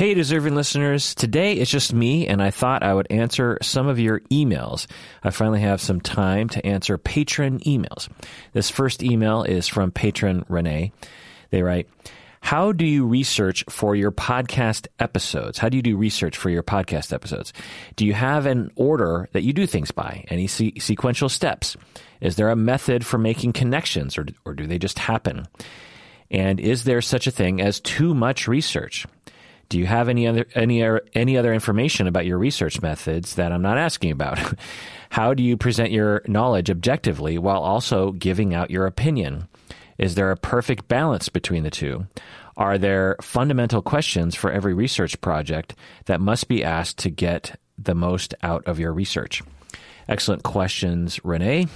Hey, deserving listeners. Today it's just me, and I thought I would answer some of your emails. I finally have some time to answer patron emails. This first email is from patron Renee. They write, how do you research for your podcast episodes? How do you do research for your podcast episodes? Do you have an order that you do things by? Any se- sequential steps? Is there a method for making connections or, or do they just happen? And is there such a thing as too much research? Do you have any other any any other information about your research methods that I'm not asking about? How do you present your knowledge objectively while also giving out your opinion? Is there a perfect balance between the two? Are there fundamental questions for every research project that must be asked to get the most out of your research? Excellent questions, Renee.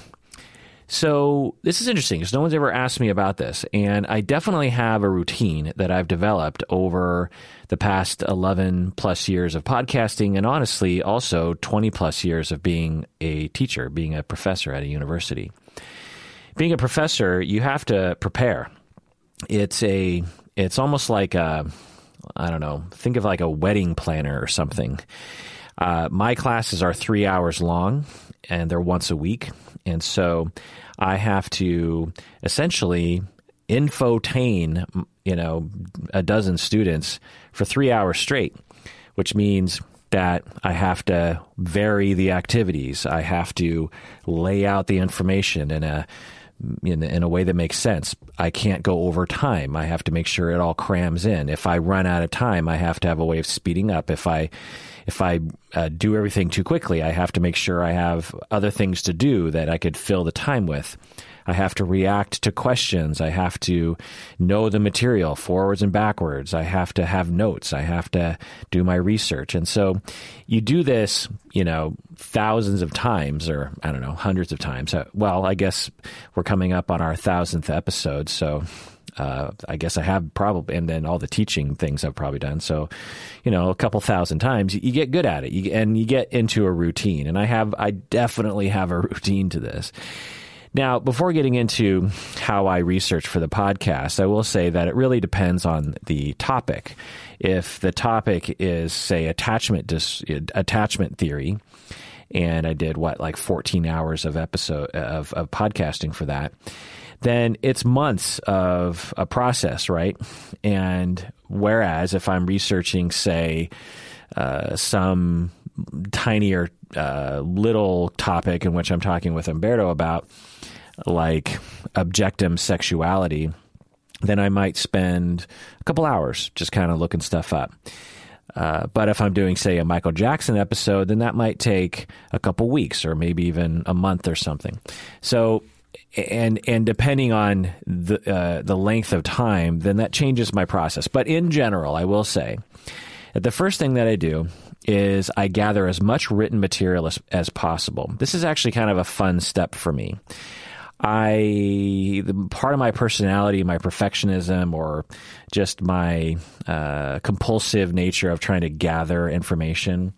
So this is interesting because no one's ever asked me about this, and I definitely have a routine that I've developed over the past 11 plus years of podcasting, and honestly, also 20 plus years of being a teacher, being a professor at a university. Being a professor, you have to prepare. It's a, it's almost like a, I don't know, think of like a wedding planner or something. Uh, my classes are three hours long, and they're once a week. And so I have to essentially infotain, you know, a dozen students for three hours straight, which means that I have to vary the activities. I have to lay out the information in a in, in, a way that makes sense. I can't go over time. I have to make sure it all crams in. If I run out of time, I have to have a way of speeding up. If I if I uh, do everything too quickly, I have to make sure I have other things to do that I could fill the time with. I have to react to questions. I have to know the material forwards and backwards. I have to have notes. I have to do my research. And so you do this, you know, thousands of times, or I don't know, hundreds of times. Uh, well, I guess we're coming up on our thousandth episode. So uh, I guess I have probably, and then all the teaching things I've probably done. So, you know, a couple thousand times, you get good at it, you, and you get into a routine. And I have, I definitely have a routine to this. Now, before getting into how I research for the podcast, I will say that it really depends on the topic. If the topic is, say, attachment dis- attachment theory, and I did what like 14 hours of episode of, of podcasting for that then it's months of a process, right? And whereas if I'm researching, say, uh, some tinier uh, little topic in which I'm talking with Umberto about, like objectum sexuality, then I might spend a couple hours just kind of looking stuff up. Uh, but if I'm doing, say, a Michael Jackson episode, then that might take a couple weeks or maybe even a month or something. So and and depending on the uh, the length of time, then that changes my process. But in general, I will say that the first thing that I do is I gather as much written material as, as possible. This is actually kind of a fun step for me. I the part of my personality, my perfectionism, or just my uh, compulsive nature of trying to gather information.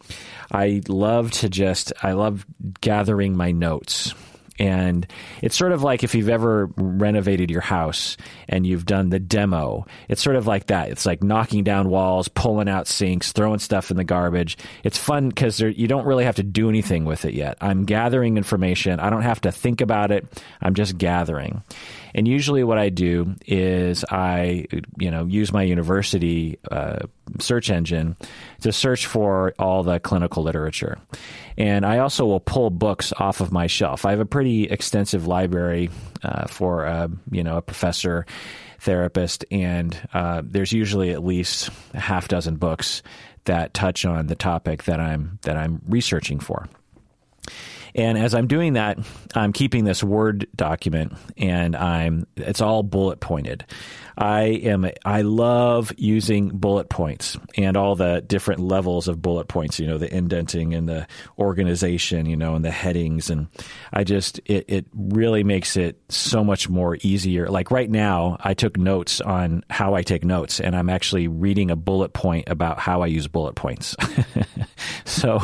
I love to just I love gathering my notes. And it's sort of like if you've ever renovated your house and you've done the demo. It's sort of like that. It's like knocking down walls, pulling out sinks, throwing stuff in the garbage. It's fun because you don't really have to do anything with it yet. I'm gathering information. I don't have to think about it. I'm just gathering. And usually, what I do is I, you know, use my university uh, search engine to search for all the clinical literature. And I also will pull books off of my shelf. I have a pretty extensive library uh, for, a, you know, a professor therapist, and uh, there's usually at least a half dozen books that touch on the topic that I'm that I'm researching for. And as I'm doing that, I'm keeping this Word document and I'm it's all bullet pointed. I am I love using bullet points and all the different levels of bullet points, you know, the indenting and the organization, you know, and the headings and I just it it really makes it so much more easier. Like right now, I took notes on how I take notes and I'm actually reading a bullet point about how I use bullet points. so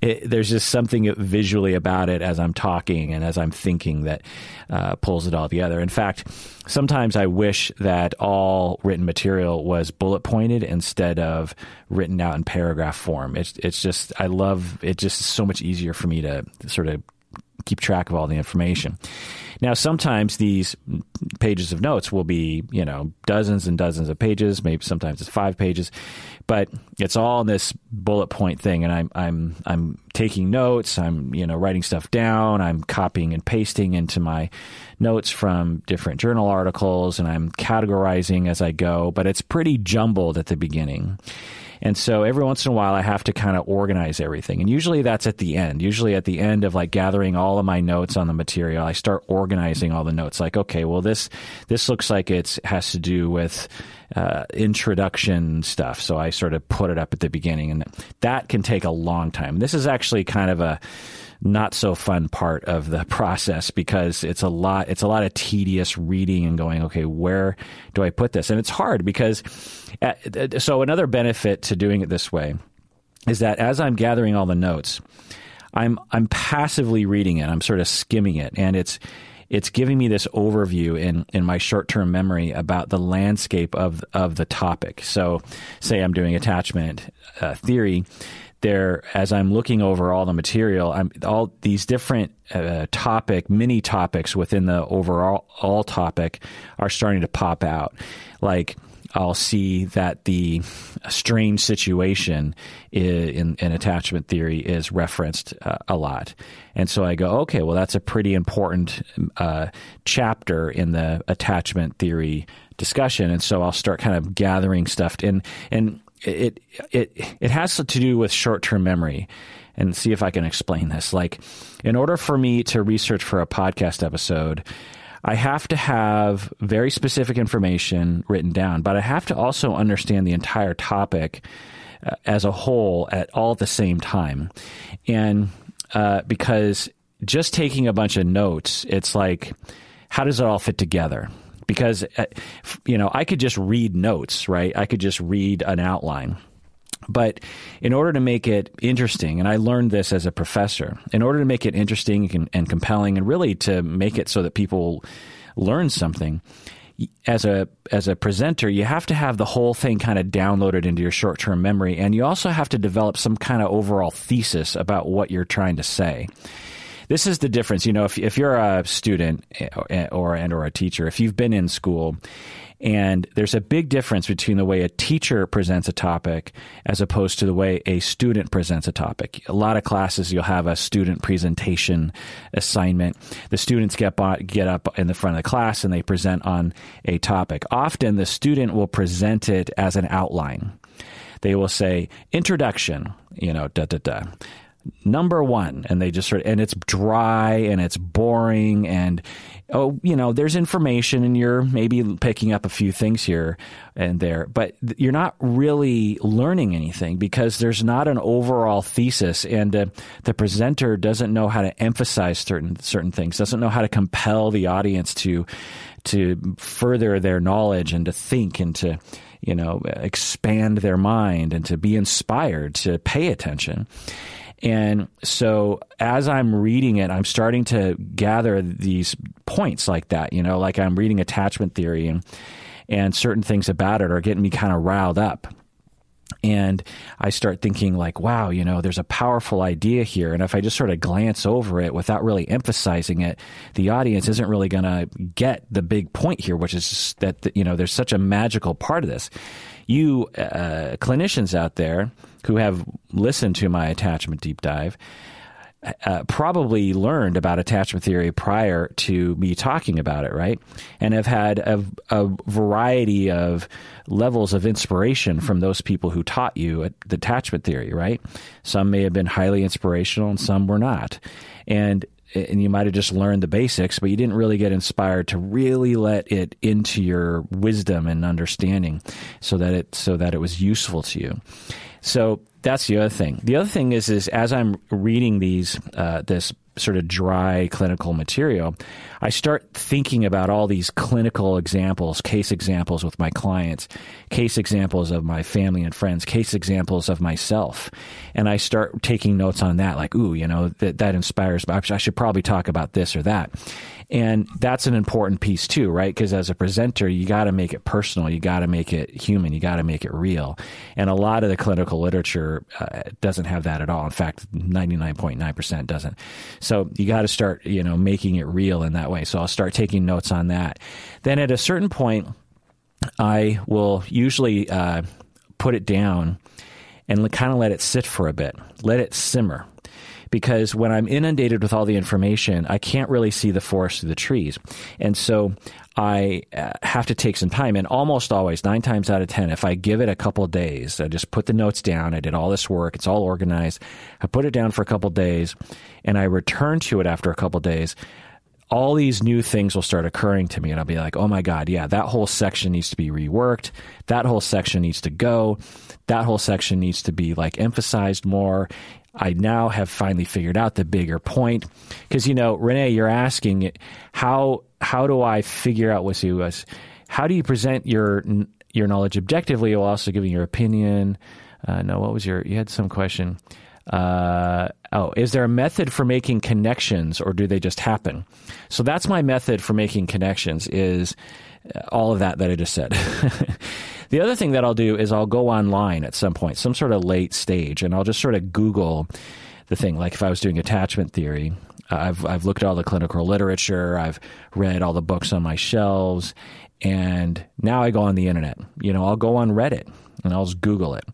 it, there's just something visually about it as I'm talking and as I'm thinking that uh, pulls it all together. In fact, sometimes I wish that all written material was bullet pointed instead of written out in paragraph form. It's it's just I love it. Just so much easier for me to sort of keep track of all the information. Now, sometimes these pages of notes will be, you know, dozens and dozens of pages. Maybe sometimes it's five pages, but it's all this bullet point thing. And I'm, I'm, I'm taking notes. I'm, you know, writing stuff down. I'm copying and pasting into my notes from different journal articles, and I'm categorizing as I go. But it's pretty jumbled at the beginning. And so every once in a while, I have to kind of organize everything. And usually that's at the end. Usually at the end of like gathering all of my notes on the material, I start organizing all the notes. Like, okay, well, this, this looks like it has to do with, uh, introduction stuff. So I sort of put it up at the beginning and that can take a long time. This is actually kind of a, not so fun part of the process because it's a lot it's a lot of tedious reading and going okay where do I put this and it's hard because so another benefit to doing it this way is that as I'm gathering all the notes I'm I'm passively reading it I'm sort of skimming it and it's it's giving me this overview in, in my short term memory about the landscape of of the topic. So, say I'm doing attachment uh, theory, there as I'm looking over all the material, I'm all these different uh, topic, mini topics within the overall all topic are starting to pop out. Like I'll see that the strange situation in, in attachment theory is referenced uh, a lot. And so I go, okay, well, that's a pretty important uh, chapter in the attachment theory discussion. And so I'll start kind of gathering stuff. And, and it it it has to do with short term memory and see if I can explain this. Like, in order for me to research for a podcast episode, I have to have very specific information written down, but I have to also understand the entire topic uh, as a whole at all at the same time. And uh, because just taking a bunch of notes, it's like, how does it all fit together? because uh, you know I could just read notes, right? I could just read an outline. But in order to make it interesting, and I learned this as a professor, in order to make it interesting and, and compelling, and really to make it so that people learn something, as a as a presenter, you have to have the whole thing kind of downloaded into your short term memory, and you also have to develop some kind of overall thesis about what you're trying to say this is the difference. You know, if if you're a student eh, or and or a teacher, if you've been in school and there's a big difference between the way a teacher presents a topic as opposed to the way a student presents a topic. A lot of classes you'll have a student presentation assignment. The students get get up in the front of the class and they present on a topic. Often the student will present it as an outline. They will say introduction, you know, da da da number one and they just sort of, and it's dry and it's boring and oh you know there's information and you're maybe picking up a few things here and there but you're not really learning anything because there's not an overall thesis and uh, the presenter doesn't know how to emphasize certain certain things doesn't know how to compel the audience to to further their knowledge and to think and to you know expand their mind and to be inspired to pay attention and so as I'm reading it, I'm starting to gather these points like that, you know, like I'm reading attachment theory and and certain things about it are getting me kind of riled up. And I start thinking like, wow, you know, there's a powerful idea here. And if I just sort of glance over it without really emphasizing it, the audience isn't really going to get the big point here, which is that, you know, there's such a magical part of this. You uh, clinicians out there, who have listened to my attachment deep dive uh, probably learned about attachment theory prior to me talking about it, right? And have had a, a, variety of levels of inspiration from those people who taught you the attachment theory, right? Some may have been highly inspirational and some were not. And and you might have just learned the basics, but you didn't really get inspired to really let it into your wisdom and understanding so that it so that it was useful to you. So that's the other thing. The other thing is, is as I'm reading these, uh, this sort of dry clinical material, I start thinking about all these clinical examples, case examples with my clients, case examples of my family and friends, case examples of myself. And I start taking notes on that, like, ooh, you know, that, that inspires, I should probably talk about this or that. And that's an important piece too, right? Because as a presenter, you got to make it personal. You got to make it human. You got to make it real. And a lot of the clinical literature uh, doesn't have that at all. In fact, 99.9% doesn't. So you got to start, you know, making it real in that way. So I'll start taking notes on that. Then at a certain point, I will usually uh, put it down and kind of let it sit for a bit, let it simmer because when I'm inundated with all the information, I can't really see the forest through the trees. And so I uh, have to take some time. And almost always, nine times out of 10, if I give it a couple days, I just put the notes down, I did all this work, it's all organized, I put it down for a couple days, and I return to it after a couple days all these new things will start occurring to me and I'll be like, "Oh my god, yeah, that whole section needs to be reworked. That whole section needs to go. That whole section needs to be like emphasized more." I now have finally figured out the bigger point because you know, Renee, you're asking how how do I figure out what's was how do you present your your knowledge objectively while also giving your opinion? Uh, no, what was your you had some question. Uh, oh, is there a method for making connections or do they just happen? So that's my method for making connections is all of that that I just said. the other thing that I'll do is I'll go online at some point, some sort of late stage, and I'll just sort of Google the thing. Like if I was doing attachment theory, I've I've looked at all the clinical literature, I've read all the books on my shelves, and now I go on the internet. You know, I'll go on Reddit and I'll just Google it,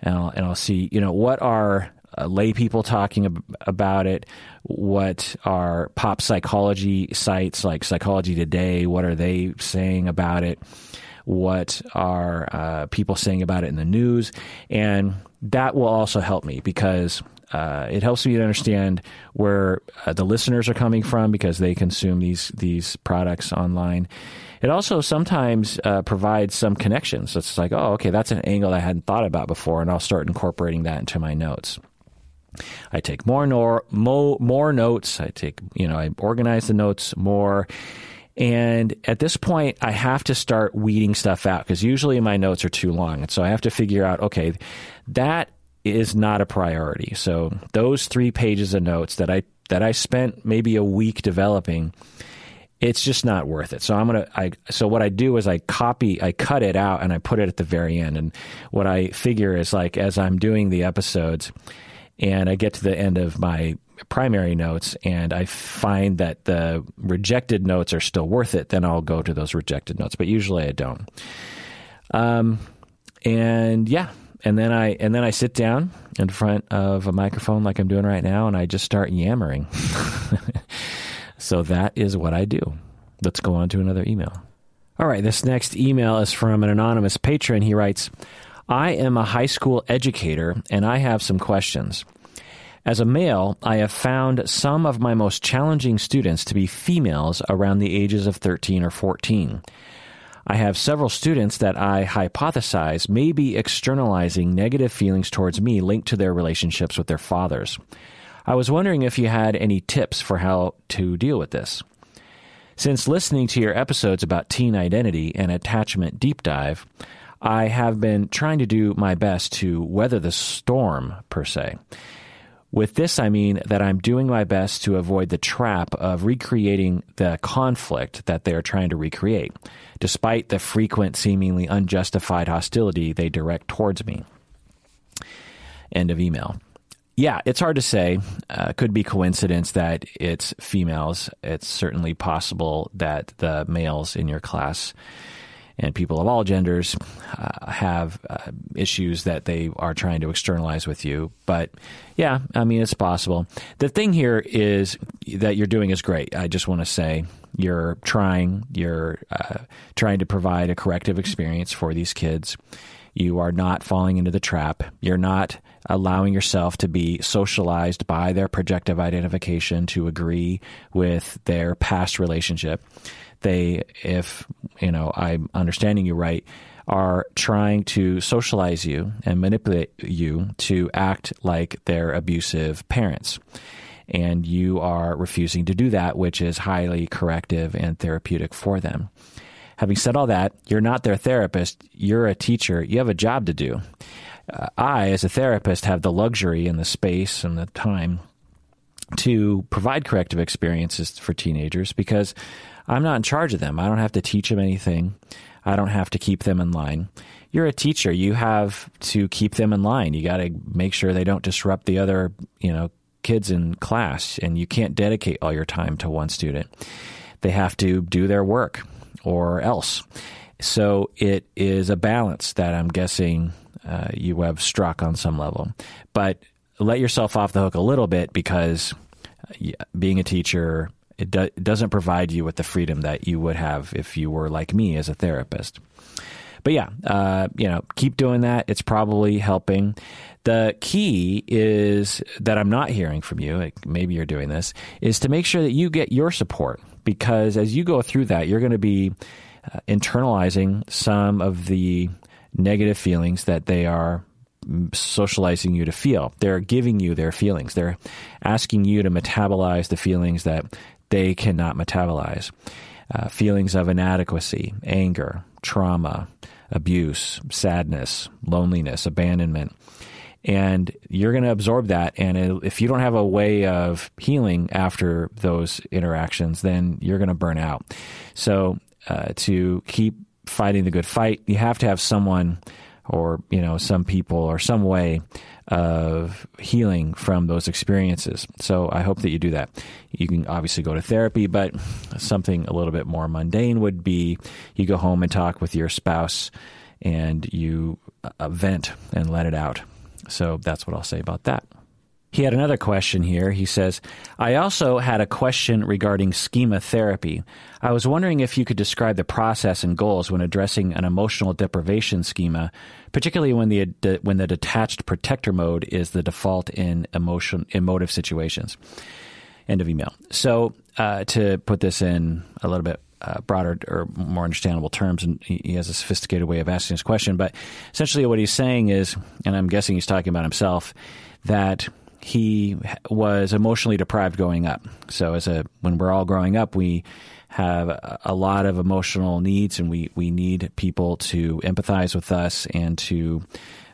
and I'll and I'll see you know what are uh, lay people talking ab- about it? What are pop psychology sites like Psychology Today? What are they saying about it? What are uh, people saying about it in the news? And that will also help me because uh, it helps me to understand where uh, the listeners are coming from because they consume these these products online. It also sometimes uh, provides some connections. It's like, oh, okay, that's an angle I hadn't thought about before, and I'll start incorporating that into my notes. I take more nor, mo, more notes. I take, you know, I organize the notes more. And at this point, I have to start weeding stuff out because usually my notes are too long. And so I have to figure out, okay, that is not a priority. So those three pages of notes that I that I spent maybe a week developing, it's just not worth it. So I'm gonna I so what I do is I copy I cut it out and I put it at the very end. And what I figure is like as I'm doing the episodes, and I get to the end of my primary notes and I find that the rejected notes are still worth it, then I'll go to those rejected notes. But usually I don't. Um, and yeah, and then I and then I sit down in front of a microphone like I'm doing right now, and I just start yammering. so that is what I do. Let's go on to another email. All right, this next email is from an anonymous patron. He writes. I am a high school educator and I have some questions. As a male, I have found some of my most challenging students to be females around the ages of 13 or 14. I have several students that I hypothesize may be externalizing negative feelings towards me linked to their relationships with their fathers. I was wondering if you had any tips for how to deal with this. Since listening to your episodes about teen identity and attachment deep dive, I have been trying to do my best to weather the storm, per se. With this, I mean that I'm doing my best to avoid the trap of recreating the conflict that they are trying to recreate, despite the frequent, seemingly unjustified hostility they direct towards me. End of email. Yeah, it's hard to say. Uh, could be coincidence that it's females. It's certainly possible that the males in your class and people of all genders uh, have uh, issues that they are trying to externalize with you. But yeah, I mean, it's possible. The thing here is that you're doing is great. I just want to say you're trying, you're uh, trying to provide a corrective experience for these kids. You are not falling into the trap. You're not allowing yourself to be socialized by their projective identification to agree with their past relationship they, if you know, I'm understanding you right, are trying to socialize you and manipulate you to act like their abusive parents. And you are refusing to do that, which is highly corrective and therapeutic for them. Having said all that, you're not their therapist, you're a teacher, you have a job to do. Uh, I, as a therapist, have the luxury and the space and the time to provide corrective experiences for teenagers because I'm not in charge of them. I don't have to teach them anything. I don't have to keep them in line. You're a teacher. You have to keep them in line. You got to make sure they don't disrupt the other, you know, kids in class and you can't dedicate all your time to one student. They have to do their work or else. So it is a balance that I'm guessing uh, you have struck on some level. But let yourself off the hook a little bit because uh, being a teacher it, do, it doesn't provide you with the freedom that you would have if you were like me as a therapist. But yeah, uh, you know, keep doing that. It's probably helping. The key is that I'm not hearing from you. Like maybe you're doing this is to make sure that you get your support because as you go through that, you're going to be uh, internalizing some of the negative feelings that they are socializing you to feel. They're giving you their feelings. They're asking you to metabolize the feelings that they cannot metabolize. Uh, feelings of inadequacy, anger, trauma, abuse, sadness, loneliness, abandonment. And you're going to absorb that. And if you don't have a way of healing after those interactions, then you're going to burn out. So, uh, to keep fighting the good fight, you have to have someone or, you know, some people or some way of healing from those experiences. So I hope that you do that. You can obviously go to therapy, but something a little bit more mundane would be you go home and talk with your spouse and you uh, vent and let it out. So that's what I'll say about that. He had another question here. He says, I also had a question regarding schema therapy. I was wondering if you could describe the process and goals when addressing an emotional deprivation schema, particularly when the when the detached protector mode is the default in emotion emotive situations. End of email. So uh, to put this in a little bit uh, broader or more understandable terms, and he has a sophisticated way of asking his question. But essentially, what he's saying is, and I'm guessing he's talking about himself, that he was emotionally deprived growing up. So as a when we're all growing up, we have a lot of emotional needs, and we we need people to empathize with us and to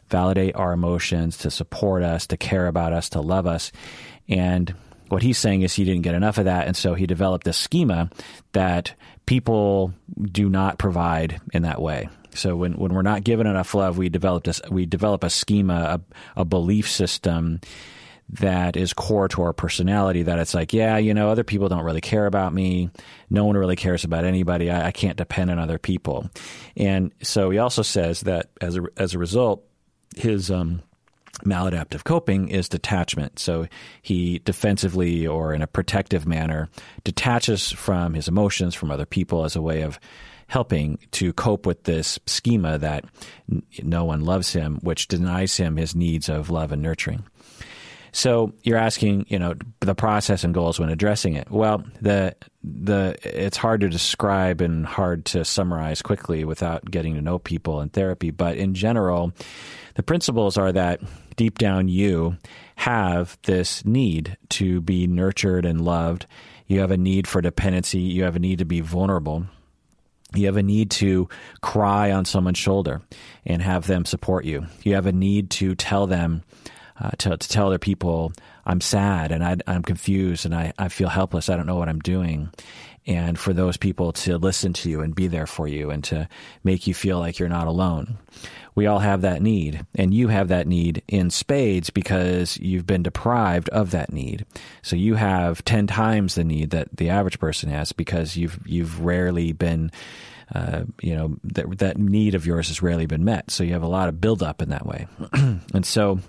validate our emotions, to support us, to care about us, to love us, and what he's saying is he didn't get enough of that, and so he developed this schema that people do not provide in that way. So when, when we're not given enough love, we develop this we develop a schema, a, a belief system that is core to our personality that it's like, yeah, you know, other people don't really care about me. No one really cares about anybody. I, I can't depend on other people. And so he also says that as a, as a result, his um, maladaptive coping is detachment. So he defensively or in a protective manner detaches from his emotions, from other people as a way of helping to cope with this schema that no one loves him, which denies him his needs of love and nurturing. So you're asking, you know, the process and goals when addressing it. Well, the the it's hard to describe and hard to summarize quickly without getting to know people in therapy. But in general, the principles are that deep down you have this need to be nurtured and loved. You have a need for dependency. You have a need to be vulnerable. You have a need to cry on someone's shoulder and have them support you. You have a need to tell them uh, to, to tell other people I'm sad and I, am confused and I, I feel helpless. I don't know what I'm doing. And for those people to listen to you and be there for you and to make you feel like you're not alone. We all have that need, and you have that need in spades because you've been deprived of that need. So you have 10 times the need that the average person has because you've, you've rarely been uh, you know that that need of yours has rarely been met. So you have a lot of buildup in that way, and so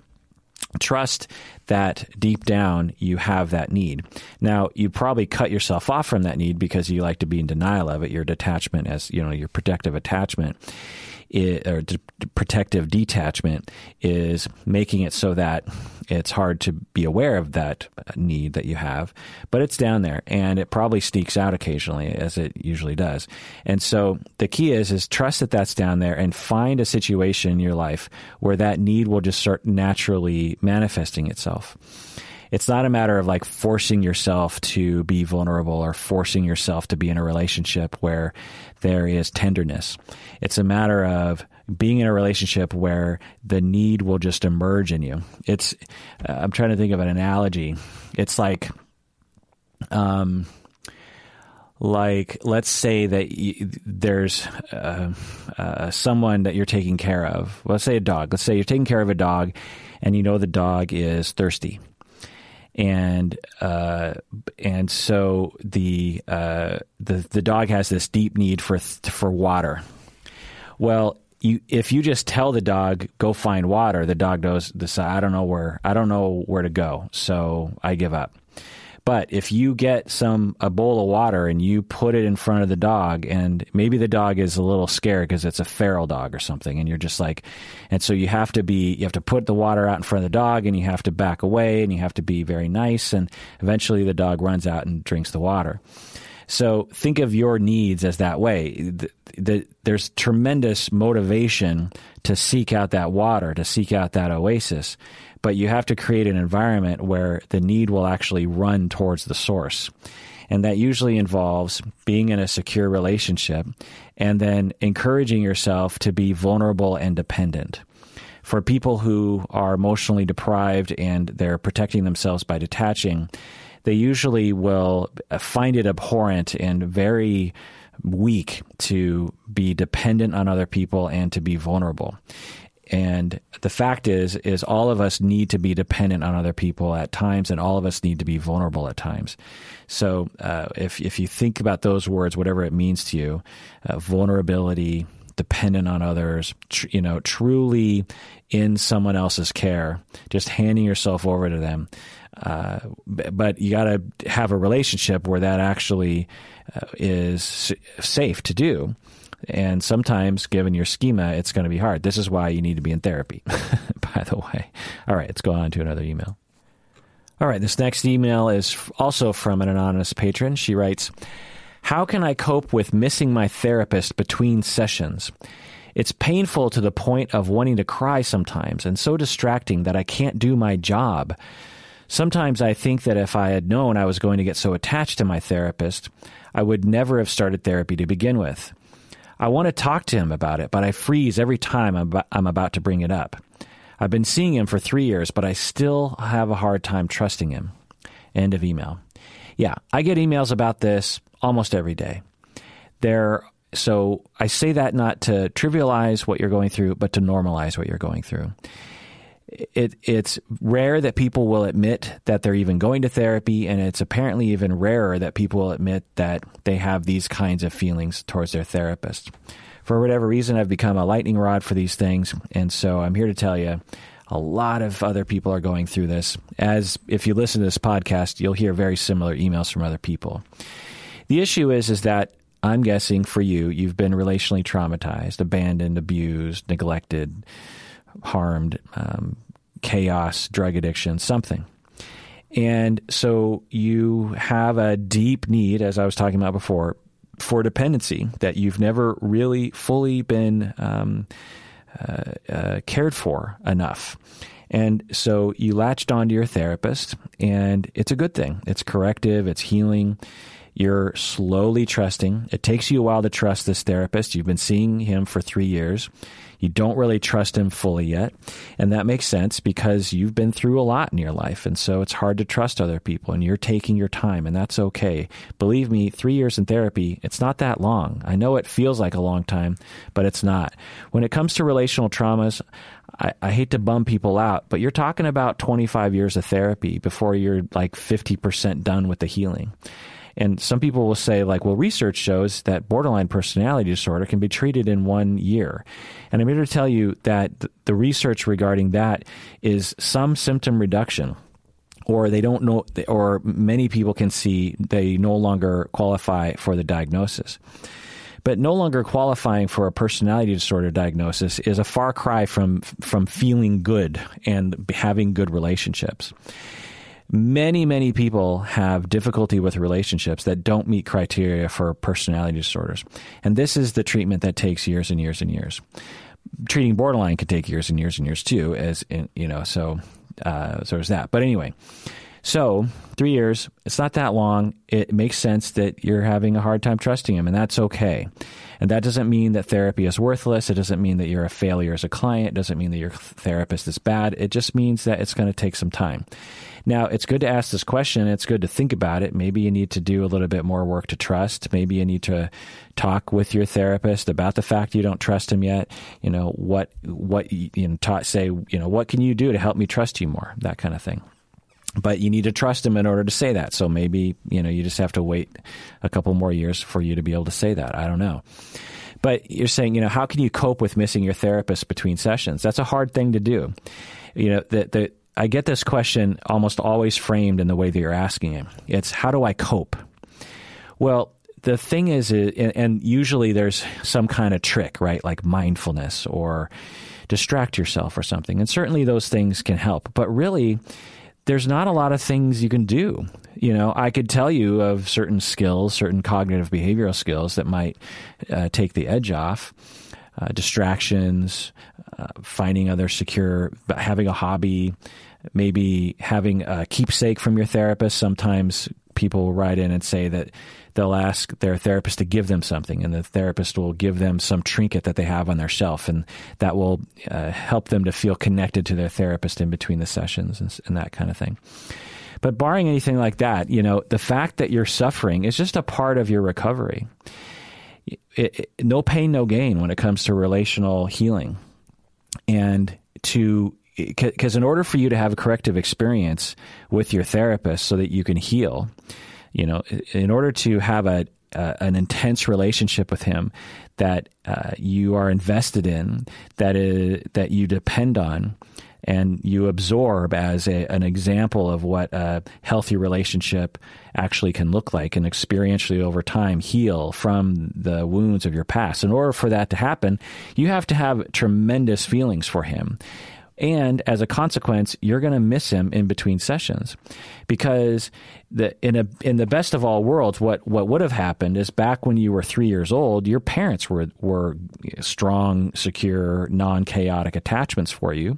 trust that deep down you have that need. Now, you probably cut yourself off from that need because you like to be in denial of it, your detachment as, you know, your protective attachment it, or protective detachment is making it so that it's hard to be aware of that need that you have, but it's down there and it probably sneaks out occasionally as it usually does. And so the key is is trust that that's down there and find a situation in your life where that need will just start naturally manifesting itself it's not a matter of like forcing yourself to be vulnerable or forcing yourself to be in a relationship where there is tenderness. It's a matter of being in a relationship where the need will just emerge in you. It's, uh, I'm trying to think of an analogy. It's like, um, like let's say that you, there's uh, uh, someone that you're taking care of. Let's say a dog. Let's say you're taking care of a dog, and you know the dog is thirsty, and uh, and so the uh, the the dog has this deep need for for water. Well, you if you just tell the dog go find water, the dog knows this. I don't know where I don't know where to go, so I give up. But if you get some a bowl of water and you put it in front of the dog, and maybe the dog is a little scared because it's a feral dog or something, and you're just like, and so you have to be, you have to put the water out in front of the dog, and you have to back away, and you have to be very nice, and eventually the dog runs out and drinks the water. So think of your needs as that way. The, the, there's tremendous motivation to seek out that water, to seek out that oasis but you have to create an environment where the need will actually run towards the source. And that usually involves being in a secure relationship and then encouraging yourself to be vulnerable and dependent. For people who are emotionally deprived and they're protecting themselves by detaching, they usually will find it abhorrent and very weak to be dependent on other people and to be vulnerable. And the fact is, is all of us need to be dependent on other people at times, and all of us need to be vulnerable at times. So, uh, if if you think about those words, whatever it means to you, uh, vulnerability, dependent on others, tr- you know, truly in someone else's care, just handing yourself over to them. Uh, but you got to have a relationship where that actually uh, is safe to do. And sometimes, given your schema, it's going to be hard. This is why you need to be in therapy, by the way. All right, let's go on to another email. All right, this next email is also from an anonymous patron. She writes How can I cope with missing my therapist between sessions? It's painful to the point of wanting to cry sometimes and so distracting that I can't do my job. Sometimes I think that if I had known I was going to get so attached to my therapist, I would never have started therapy to begin with. I want to talk to him about it, but I freeze every time I'm about to bring it up. I've been seeing him for three years, but I still have a hard time trusting him. End of email. Yeah, I get emails about this almost every day. There, so I say that not to trivialize what you're going through, but to normalize what you're going through it, it's rare that people will admit that they're even going to therapy, and it's apparently even rarer that people will admit that they have these kinds of feelings towards their therapist. For whatever reason, I've become a lightning rod for these things, and so I'm here to tell you a lot of other people are going through this. As if you listen to this podcast, you'll hear very similar emails from other people. The issue is, is that I'm guessing for you, you've been relationally traumatized, abandoned, abused, neglected harmed, um, chaos, drug addiction, something. And so you have a deep need, as I was talking about before, for dependency that you've never really fully been um, uh, uh, cared for enough. And so you latched onto your therapist, and it's a good thing. It's corrective, it's healing. You're slowly trusting. It takes you a while to trust this therapist. You've been seeing him for three years. You don't really trust him fully yet. And that makes sense because you've been through a lot in your life. And so it's hard to trust other people and you're taking your time and that's okay. Believe me, three years in therapy, it's not that long. I know it feels like a long time, but it's not. When it comes to relational traumas, I, I, hate to bum people out, but you're talking about 25 years of therapy before you're like 50% done with the healing. And some people will say, like, well, research shows that borderline personality disorder can be treated in one year. And I'm here to tell you that the research regarding that is some symptom reduction or they don't know, or many people can see they no longer qualify for the diagnosis. But no longer qualifying for a personality disorder diagnosis is a far cry from from feeling good and having good relationships many, many people have difficulty with relationships that don't meet criteria for personality disorders. And this is the treatment that takes years and years and years. Treating borderline can take years and years and years too, as in, you know, so, uh, so there's that. But anyway, So, three years, it's not that long. It makes sense that you're having a hard time trusting him, and that's okay. And that doesn't mean that therapy is worthless. It doesn't mean that you're a failure as a client. It doesn't mean that your therapist is bad. It just means that it's going to take some time. Now, it's good to ask this question. It's good to think about it. Maybe you need to do a little bit more work to trust. Maybe you need to talk with your therapist about the fact you don't trust him yet. You know, what, what, you know, ta- say, you know, what can you do to help me trust you more? That kind of thing but you need to trust him in order to say that. So maybe, you know, you just have to wait a couple more years for you to be able to say that. I don't know. But you're saying, you know, how can you cope with missing your therapist between sessions? That's a hard thing to do. You know, the, the, I get this question almost always framed in the way that you're asking it. It's how do I cope? Well, the thing is, and usually there's some kind of trick, right? Like mindfulness or distract yourself or something. And certainly those things can help. But really, there's not a lot of things you can do. You know, I could tell you of certain skills, certain cognitive behavioral skills that might uh, take the edge off. Uh, distractions, finding other secure, having a hobby, maybe having a keepsake from your therapist. Sometimes people will write in and say that they'll ask their therapist to give them something, and the therapist will give them some trinket that they have on their shelf, and that will uh, help them to feel connected to their therapist in between the sessions and, and that kind of thing. But barring anything like that, you know, the fact that you're suffering is just a part of your recovery. It, it, no pain, no gain when it comes to relational healing. And to because in order for you to have a corrective experience with your therapist so that you can heal, you know, in order to have a, an intense relationship with him that uh, you are invested in, that is, that you depend on, and you absorb as a, an example of what a healthy relationship actually can look like and experientially over time heal from the wounds of your past. In order for that to happen, you have to have tremendous feelings for him. And as a consequence, you're going to miss him in between sessions because the, in a in the best of all worlds, what, what would have happened is back when you were three years old, your parents were were strong, secure, non chaotic attachments for you.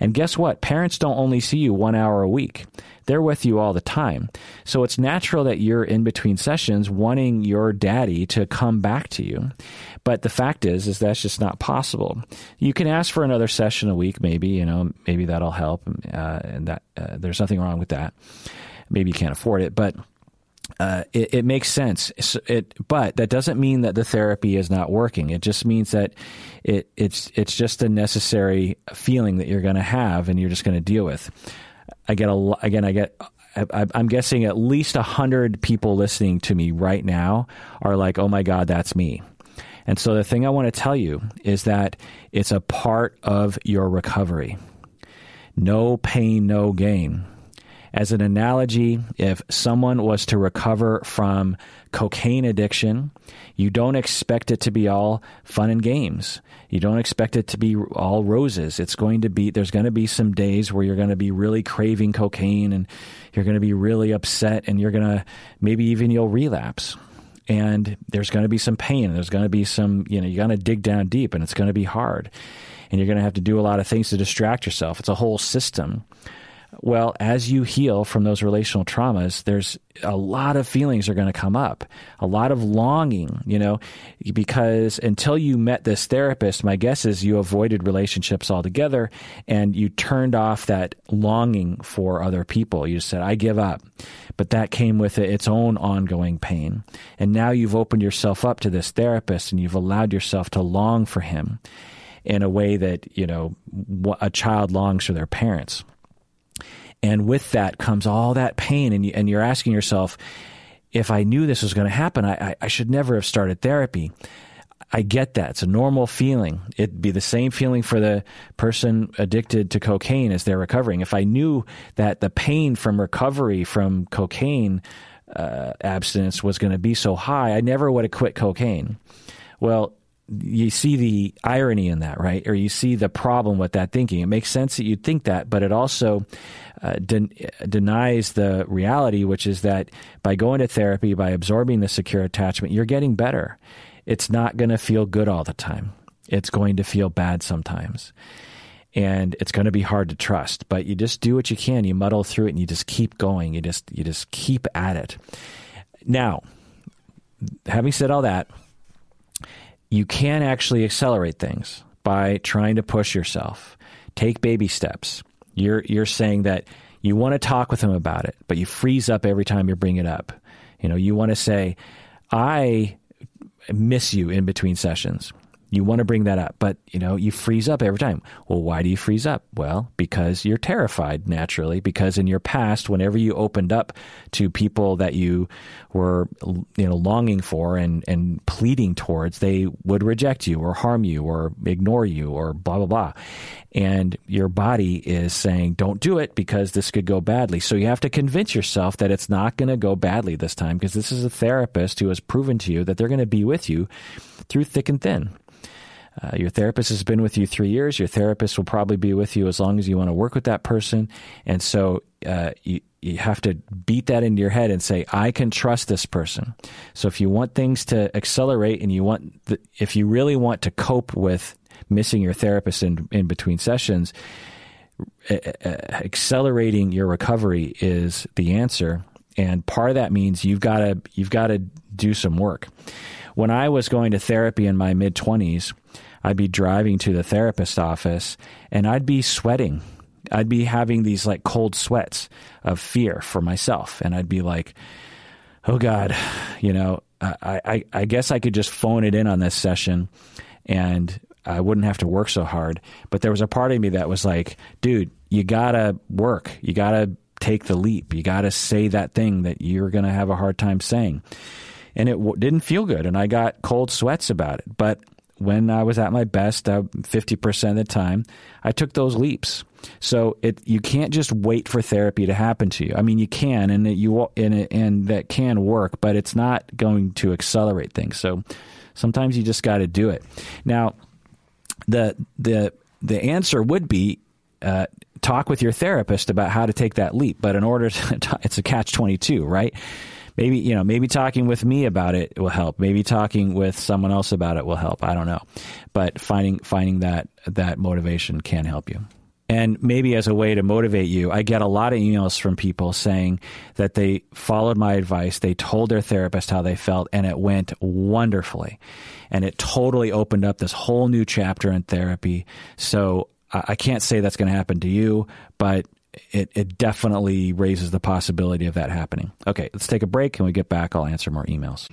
And guess what? Parents don't only see you one hour a week. They're with you all the time. So it's natural that you're in between sessions wanting your daddy to come back to you. But the fact is, is that's just not possible. You can ask for another session a week, maybe, you know, maybe that'll help. Uh, and that, uh, there's nothing wrong with that. Maybe you can't afford it, but uh, it, it, makes sense. It, but that doesn't mean that the therapy is not working. It just means that it, it's it's just a necessary feeling that you're going to have, and you're just going to deal with. I get a again. I get. I, I'm guessing at least hundred people listening to me right now are like, "Oh my God, that's me." And so the thing I want to tell you is that it's a part of your recovery. No pain, no gain. As an analogy, if someone was to recover from cocaine addiction, you don't expect it to be all fun and games. You don't expect it to be all roses. It's going to be, there's going to be some days where you're going to be really craving cocaine and you're going to be really upset and you're going to, maybe even you'll relapse. And there's going to be some pain. There's going to be some, you know, you're going to dig down deep and it's going to be hard. And you're going to have to do a lot of things to distract yourself. It's a whole system. Well, as you heal from those relational traumas, there's a lot of feelings are going to come up, a lot of longing, you know, because until you met this therapist, my guess is you avoided relationships altogether and you turned off that longing for other people. You said, I give up. But that came with its own ongoing pain. And now you've opened yourself up to this therapist and you've allowed yourself to long for him in a way that, you know, a child longs for their parents. And with that comes all that pain. And, you, and you're asking yourself, if I knew this was going to happen, I, I, should never have started therapy. I get that. It's a normal feeling. It'd be the same feeling for the person addicted to cocaine as they're recovering. If I knew that the pain from recovery from cocaine uh, abstinence was going to be so high, I never would have quit cocaine. Well, you see the irony in that, right? Or you see the problem with that thinking. It makes sense that you'd think that, but it also uh, de- denies the reality, which is that by going to therapy, by absorbing the secure attachment, you're getting better. It's not going to feel good all the time. It's going to feel bad sometimes. and it's going to be hard to trust. But you just do what you can. You muddle through it, and you just keep going. You just you just keep at it. Now, having said all that, you can actually accelerate things by trying to push yourself. Take baby steps. You're you're saying that you want to talk with him about it, but you freeze up every time you bring it up. You know, you want to say, "I miss you in between sessions." You want to bring that up, but you know, you freeze up every time. Well, why do you freeze up? Well, because you're terrified naturally, because in your past, whenever you opened up to people that you were, you know, longing for and, and pleading towards, they would reject you or harm you or ignore you or blah, blah, blah. And your body is saying, don't do it because this could go badly. So you have to convince yourself that it's not going to go badly this time because this is a therapist who has proven to you that they're going to be with you through thick and thin. Uh, your therapist has been with you three years. Your therapist will probably be with you as long as you want to work with that person. And so uh, you, you have to beat that into your head and say, I can trust this person. So if you want things to accelerate and you want, the, if you really want to cope with missing your therapist in, in between sessions, accelerating your recovery is the answer. And part of that means you've got to, you've got to do some work. When I was going to therapy in my mid 20s, I'd be driving to the therapist office and I'd be sweating. I'd be having these like cold sweats of fear for myself. And I'd be like, oh God, you know, I, I, I guess I could just phone it in on this session and I wouldn't have to work so hard. But there was a part of me that was like, dude, you gotta work. You gotta take the leap. You gotta say that thing that you're gonna have a hard time saying. And it w- didn't feel good. And I got cold sweats about it. But when I was at my best, uh, 50% of the time, I took those leaps. So it you can't just wait for therapy to happen to you. I mean, you can, and it, you and it, and that can work, but it's not going to accelerate things. So sometimes you just got to do it. Now, the the the answer would be uh, talk with your therapist about how to take that leap. But in order to, it's a catch twenty two, right? Maybe you know maybe talking with me about it will help maybe talking with someone else about it will help i don't know but finding finding that that motivation can help you and maybe as a way to motivate you, I get a lot of emails from people saying that they followed my advice. They told their therapist how they felt, and it went wonderfully. And it totally opened up this whole new chapter in therapy. So I can't say that's going to happen to you, but it, it definitely raises the possibility of that happening. Okay, let's take a break. and we get back, I'll answer more emails.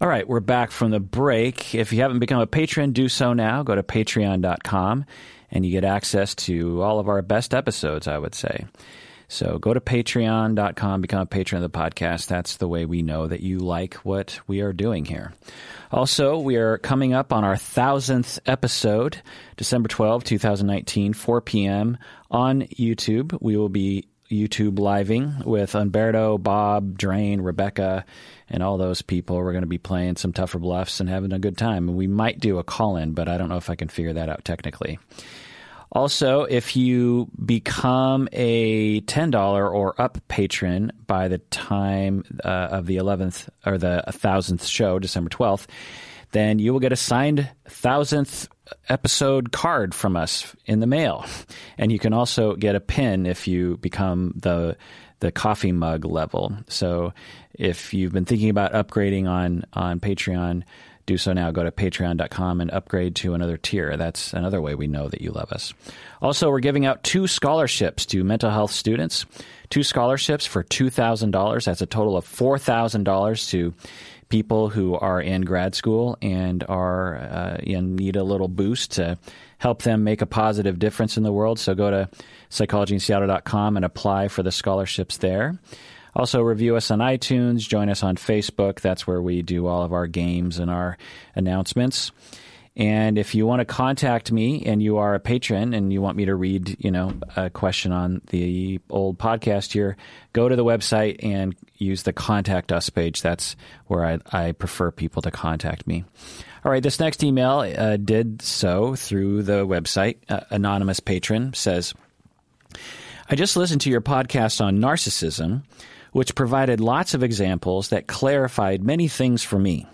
All right, we're back from the break. If you haven't become a patron, do so now. Go to patreon.com and you get access to all of our best episodes, I would say. So go to patreon.com, become a patron of the podcast. That's the way we know that you like what we are doing here. Also, we are coming up on our thousandth episode, December 12, 2019, 4 p.m. on YouTube. We will be YouTube living with Umberto, Bob, Drain, Rebecca, and all those people. We're going to be playing some tougher bluffs and having a good time. We might do a call in, but I don't know if I can figure that out technically. Also, if you become a $10 or up patron by the time uh, of the 11th or the 1000th show, December 12th, then you will get a signed 1000th episode card from us in the mail. And you can also get a pin if you become the the coffee mug level. So if you've been thinking about upgrading on on Patreon, do so now. Go to patreon.com and upgrade to another tier. That's another way we know that you love us. Also, we're giving out two scholarships to mental health students. Two scholarships for $2,000. That's a total of $4,000 to people who are in grad school and are uh, in need a little boost to help them make a positive difference in the world. So go to psychologyinseattle.com and apply for the scholarships there. Also, review us on iTunes, join us on Facebook. That's where we do all of our games and our announcements. And if you want to contact me and you are a patron and you want me to read, you know, a question on the old podcast here, go to the website and use the contact us page. That's where I, I prefer people to contact me. All right, this next email uh, did so through the website. Uh, anonymous patron says, I just listened to your podcast on narcissism which provided lots of examples that clarified many things for me.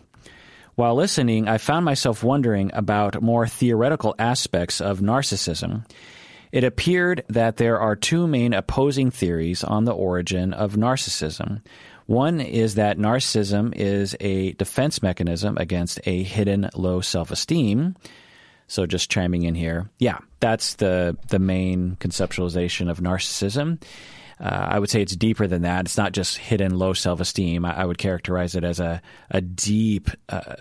While listening, I found myself wondering about more theoretical aspects of narcissism. It appeared that there are two main opposing theories on the origin of narcissism. One is that narcissism is a defense mechanism against a hidden low self esteem. So just chiming in here. Yeah, that's the the main conceptualization of narcissism. Uh, I would say it's deeper than that. It's not just hidden low self esteem. I, I, would characterize it as a a deep uh,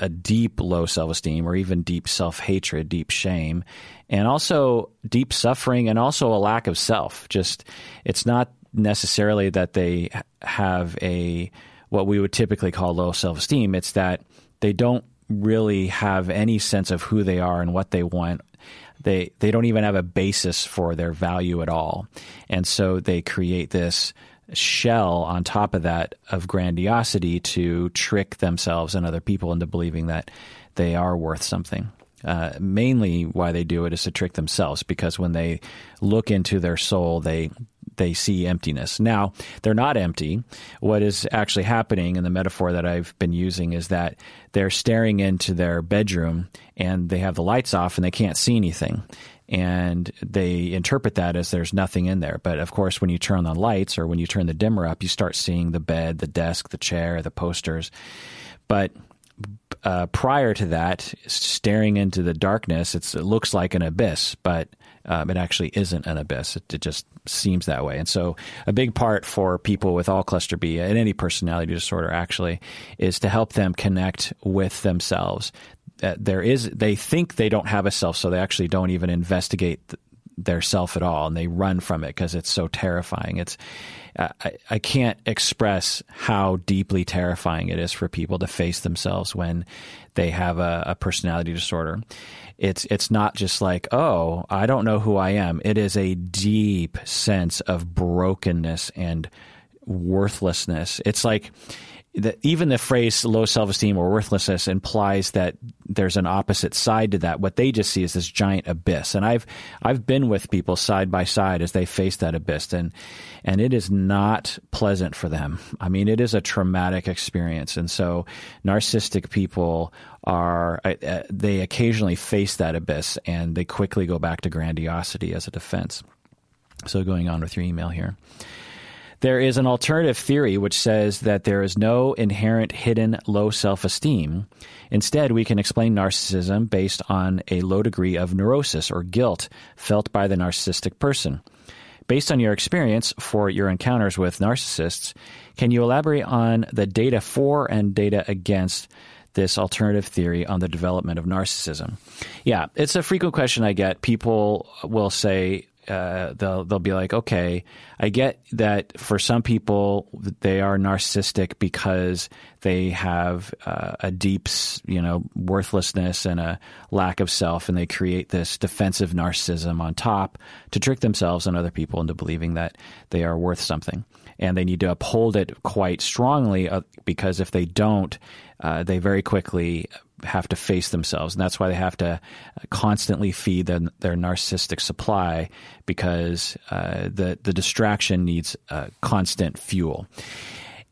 a deep low self esteem, or even deep self hatred, deep shame, and also deep suffering, and also a lack of self. Just it's not necessarily that they have a what we would typically call low self esteem. It's that they don't really have any sense of who they are and what they want. They they don't even have a basis for their value at all, and so they create this shell on top of that of grandiosity to trick themselves and other people into believing that they are worth something. Uh, mainly, why they do it is to trick themselves because when they look into their soul, they they see emptiness. Now, they're not empty. What is actually happening in the metaphor that I've been using is that they're staring into their bedroom and they have the lights off and they can't see anything. And they interpret that as there's nothing in there. But of course, when you turn on the lights or when you turn the dimmer up, you start seeing the bed, the desk, the chair, the posters. But uh, prior to that, staring into the darkness, it looks like an abyss, but um, it actually isn't an abyss. It, it, just seems that way. And so, a big part for people with all cluster B and any personality disorder actually is to help them connect with themselves. Uh, there is, they think they don't have a self, so they actually don't even investigate th- their self at all, and they run from it because it's so terrifying. It's I, I can't express how deeply terrifying it is for people to face themselves when they have a, a personality disorder. It's it's not just like, oh, I don't know who I am. It is a deep sense of brokenness and worthlessness. It's like the, even the phrase low self esteem or worthlessness implies that there's an opposite side to that. What they just see is this giant abyss. And I've I've been with people side by side as they face that abyss, and and it is not pleasant for them. I mean, it is a traumatic experience, and so narcissistic people are uh, they occasionally face that abyss, and they quickly go back to grandiosity as a defense. So going on with your email here. There is an alternative theory which says that there is no inherent hidden low self esteem. Instead, we can explain narcissism based on a low degree of neurosis or guilt felt by the narcissistic person. Based on your experience for your encounters with narcissists, can you elaborate on the data for and data against this alternative theory on the development of narcissism? Yeah, it's a frequent question I get. People will say, uh, they'll they'll be like, okay, I get that for some people they are narcissistic because they have uh, a deep, you know, worthlessness and a lack of self, and they create this defensive narcissism on top to trick themselves and other people into believing that they are worth something, and they need to uphold it quite strongly uh, because if they don't, uh, they very quickly have to face themselves, and that's why they have to constantly feed them, their narcissistic supply because uh, the the distraction needs uh, constant fuel.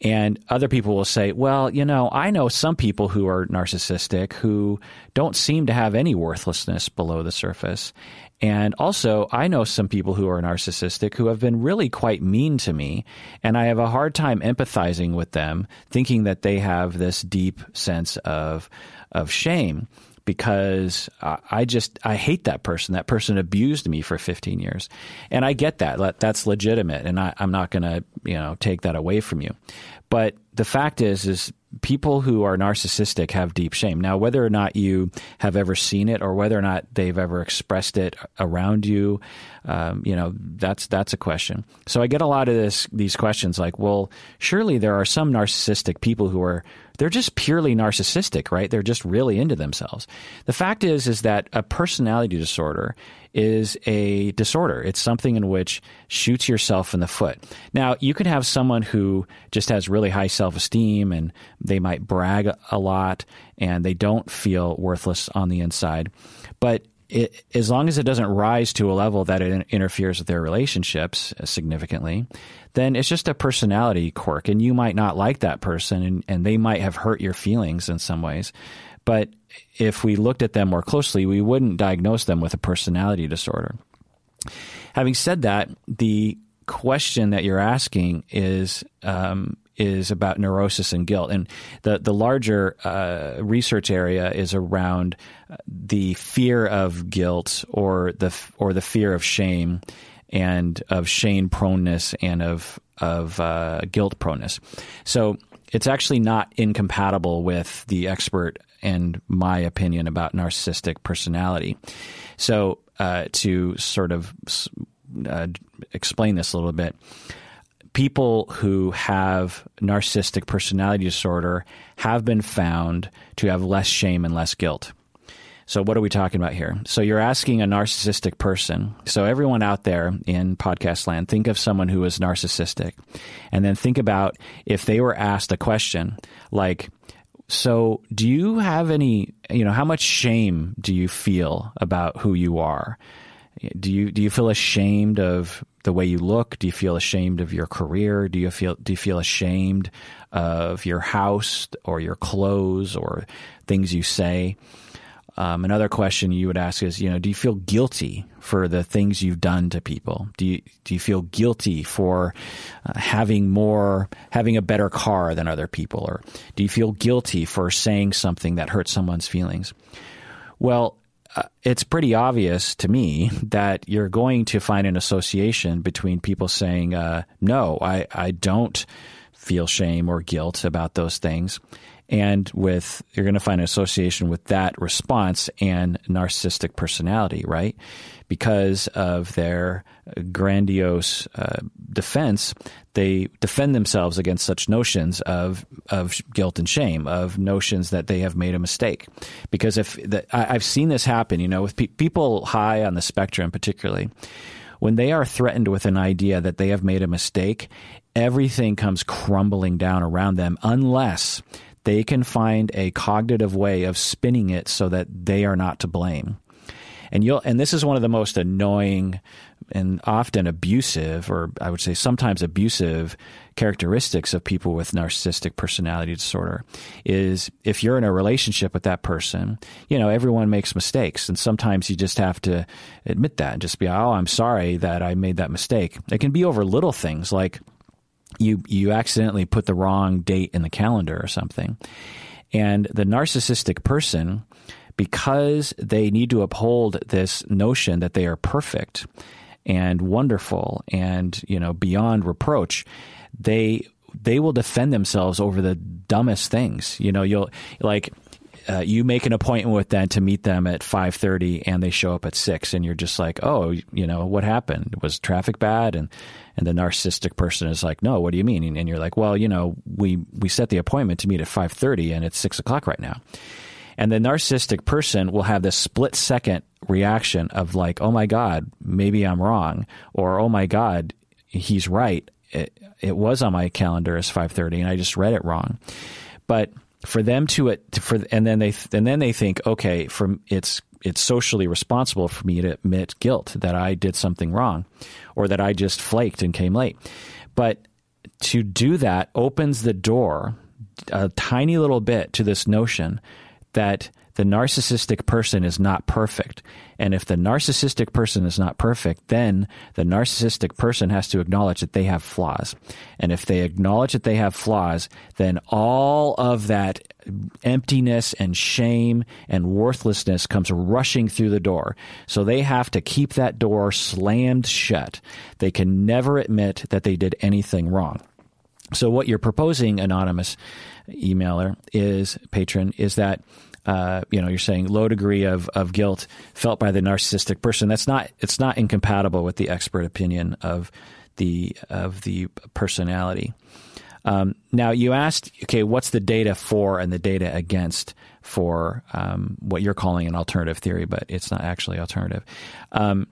And other people will say, well, you know, I know some people who are narcissistic who don't seem to have any worthlessness below the surface. And also, I know some people who are narcissistic who have been really quite mean to me, and I have a hard time empathizing with them, thinking that they have this deep sense of of shame because I just I hate that person. That person abused me for 15 years, and I get that. That's legitimate, and I, I'm not going to you know take that away from you. But the fact is, is people who are narcissistic have deep shame. Now, whether or not you have ever seen it or whether or not they've ever expressed it around you, um, you know, that's that's a question. So I get a lot of this these questions like, well, surely there are some narcissistic people who are they're just purely narcissistic, right? They're just really into themselves. The fact is is that a personality disorder is a disorder. It's something in which shoots yourself in the foot. Now, you could have someone who just has really high self-esteem and they might brag a lot and they don't feel worthless on the inside. But it, as long as it doesn't rise to a level that it interferes with their relationships significantly, then it's just a personality quirk. And you might not like that person and, and they might have hurt your feelings in some ways. But if we looked at them more closely, we wouldn't diagnose them with a personality disorder. Having said that, the question that you're asking is um, is about neurosis and guilt, and the the larger uh, research area is around the fear of guilt or the or the fear of shame and of shame proneness and of of uh, guilt proneness. So it's actually not incompatible with the expert and my opinion about narcissistic personality. So uh, to sort of uh, explain this a little bit, people who have narcissistic personality disorder have been found to have less shame and less guilt. So, what are we talking about here? So, you're asking a narcissistic person. So, everyone out there in podcast land, think of someone who is narcissistic. And then think about if they were asked a question like, So, do you have any, you know, how much shame do you feel about who you are? Do you do you feel ashamed of the way you look? Do you feel ashamed of your career? Do you feel do you feel ashamed of your house or your clothes or things you say? Um, another question you would ask is, you know, do you feel guilty for the things you've done to people? Do you do you feel guilty for uh, having more, having a better car than other people, or do you feel guilty for saying something that hurts someone's feelings? Well, uh, it's pretty obvious to me that you're going to find an association between people saying, uh, "No, I I don't feel shame or guilt about those things," and with you're going to find an association with that response and narcissistic personality, right? Because of their grandiose uh, defense, they defend themselves against such notions of of guilt and shame, of notions that they have made a mistake. Because if the, I, have seen this happen, you know, with pe- people high on the spectrum, particularly when they are threatened with an idea that they have made a mistake, everything comes crumbling down around them unless they can find a cognitive way of spinning it so that they are not to blame. And you'll and this is one of the most annoying and often abusive or I would say sometimes abusive characteristics of people with narcissistic personality disorder is if you're in a relationship with that person, you know, everyone makes mistakes and sometimes you just have to admit that and just be, "Oh, I'm sorry that I made that mistake." It can be over little things like you you accidentally put the wrong date in the calendar or something. And the narcissistic person, because they need to uphold this notion that they are perfect and wonderful and you know beyond reproach, they they will defend themselves over the dumbest things. You know, you'll like uh, you make an appointment with them to meet them at 5.30 and they show up at 6 and you're just like oh you know what happened? Was traffic bad? And and the narcissistic person is like no what do you mean? And you're like well you know we we set the appointment to meet at 5.30 and it's 6 o'clock right now and the narcissistic person will have this split second reaction of like oh my god maybe i'm wrong. Or oh my god he's right. It, it was on my calendar as 5.30 and i just read it wrong. But for them to it for and then they and then they think okay from it's it's socially responsible for me to admit guilt that I did something wrong or that I just flaked and came late. But to do that opens the door a tiny little bit to this notion that the narcissistic person is not perfect. And if the narcissistic person is not perfect, then the narcissistic person has to acknowledge that they have flaws. And if they acknowledge that they have flaws, then all of that emptiness and shame and worthlessness comes rushing through the door. So they have to keep that door slammed shut. They can never admit that they did anything wrong. So what you're proposing, anonymous emailer, is patron, is that uh, you know, you're saying low degree of, of guilt felt by the narcissistic person. That's not it's not incompatible with the expert opinion of the of the personality. Um, now you asked, okay, what's the data for and the data against for um, what you're calling an alternative theory, but it's not actually alternative. Um,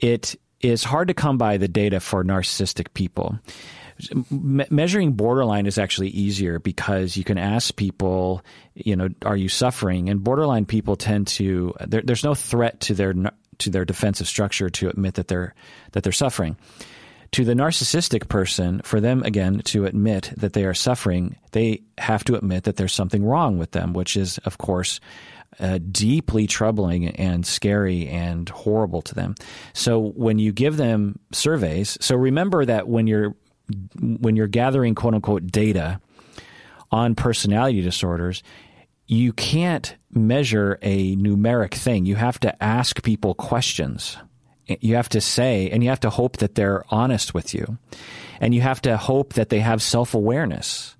it is hard to come by the data for narcissistic people me- measuring borderline is actually easier because you can ask people, you know, are you suffering? And borderline people tend to there, there's no threat to their to their defensive structure to admit that they're that they're suffering. To the narcissistic person, for them again to admit that they are suffering, they have to admit that there's something wrong with them, which is of course uh, deeply troubling and scary and horrible to them. So when you give them surveys, so remember that when you're when you're gathering quote unquote data on personality disorders, you can't measure a numeric thing. You have to ask people questions. You have to say, and you have to hope that they're honest with you. And you have to hope that they have self awareness.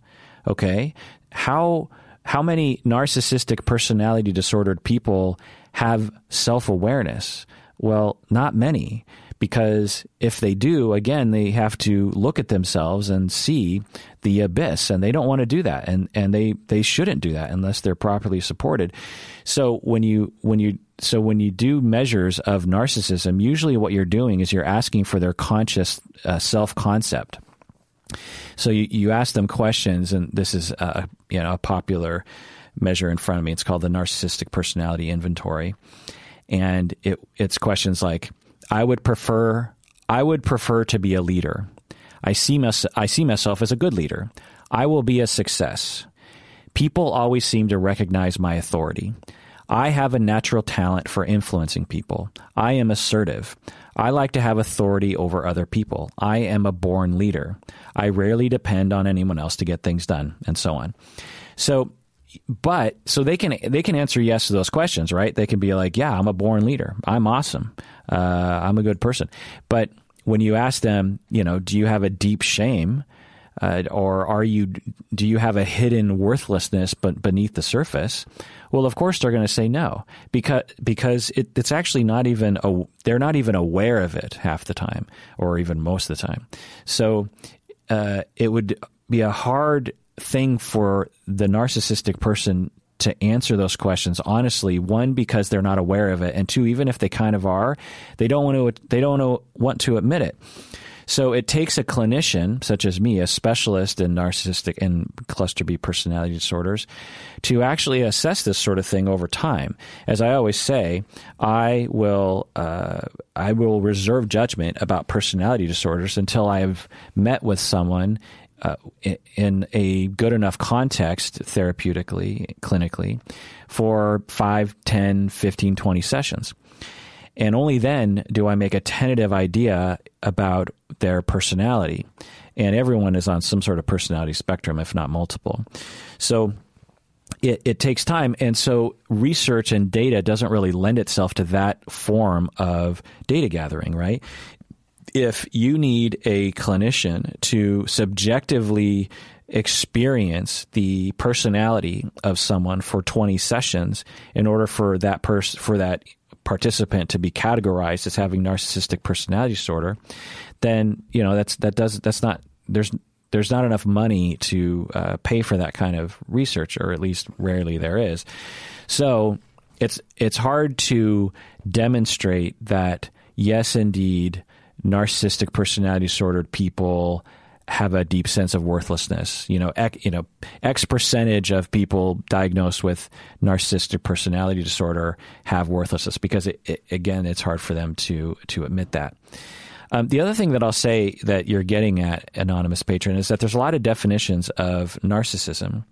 Okay? How, how many narcissistic personality disordered people have self awareness? Well, not many because if they do, again, they have to look at themselves and see the abyss, and they don't want to do that, and and they they shouldn't do that unless they're properly supported. So when you when you so when you do measures of narcissism, usually what you're doing is you're asking for their conscious uh, self concept. So you, you ask them questions, and this is a, you know a popular measure in front of me. It's called the Narcissistic Personality Inventory, and it it's questions like I would prefer I would prefer to be a leader. I see mes- I see myself as a good leader. I will be a success. People always seem to recognize my authority. I have a natural talent for influencing people. I am assertive. I like to have authority over other people. I am a born leader. I rarely depend on anyone else to get things done, and so on. So but so they can they can answer yes to those questions, right? They can be like, "Yeah, I'm a born leader. I'm awesome. Uh, I'm a good person." But when you ask them, you know, do you have a deep shame, uh, or are you do you have a hidden worthlessness but beneath the surface? Well, of course they're going to say no because because it, it's actually not even a, they're not even aware of it half the time, or even most of the time. So uh, it would be a hard thing for the narcissistic person to answer those questions honestly one because they're not aware of it and two even if they kind of are they don't want to they don't want to admit it. So it takes a clinician such as me a specialist in narcissistic and cluster B personality disorders to actually assess this sort of thing over time. As i always say i will uh, i will reserve judgment about personality disorders until i have met with someone uh, in a good enough context therapeutically, clinically, for 5, 10, 15, 20 sessions. And only then do I make a tentative idea about their personality. And everyone is on some sort of personality spectrum, if not multiple. So it, it, takes time. And so research and data doesn't really lend itself to that form of data gathering, right? If you need a clinician to subjectively experience the personality of someone for 20 sessions in order for that person for that participant to be categorized as having narcissistic personality disorder then you know that's that does that's not there's there's not enough money to uh, pay for that kind of research or at least rarely there is. So it's it's hard to demonstrate that yes indeed narcissistic personality disordered people have a deep sense of worthlessness. You know, ec, you know, X percentage of people diagnosed with narcissistic personality disorder have worthlessness because, it, it, again, it's hard for them to to admit that. Um, the other thing that I'll say that you're getting at, anonymous patron, is that there's a lot of definitions of narcissism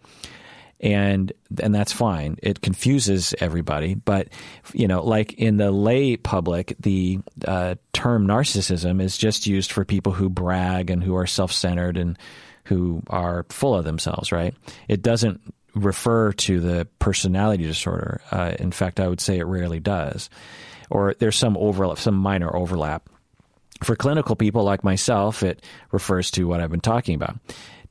and and that's fine. It confuses everybody, but you know, like in the lay public, the uh, term narcissism is just used for people who brag and who are self-centered and who are full of themselves. Right? It doesn't refer to the personality disorder. Uh, in fact, I would say it rarely does, or there's some overlap, some minor overlap. For clinical people like myself, it refers to what I've been talking about.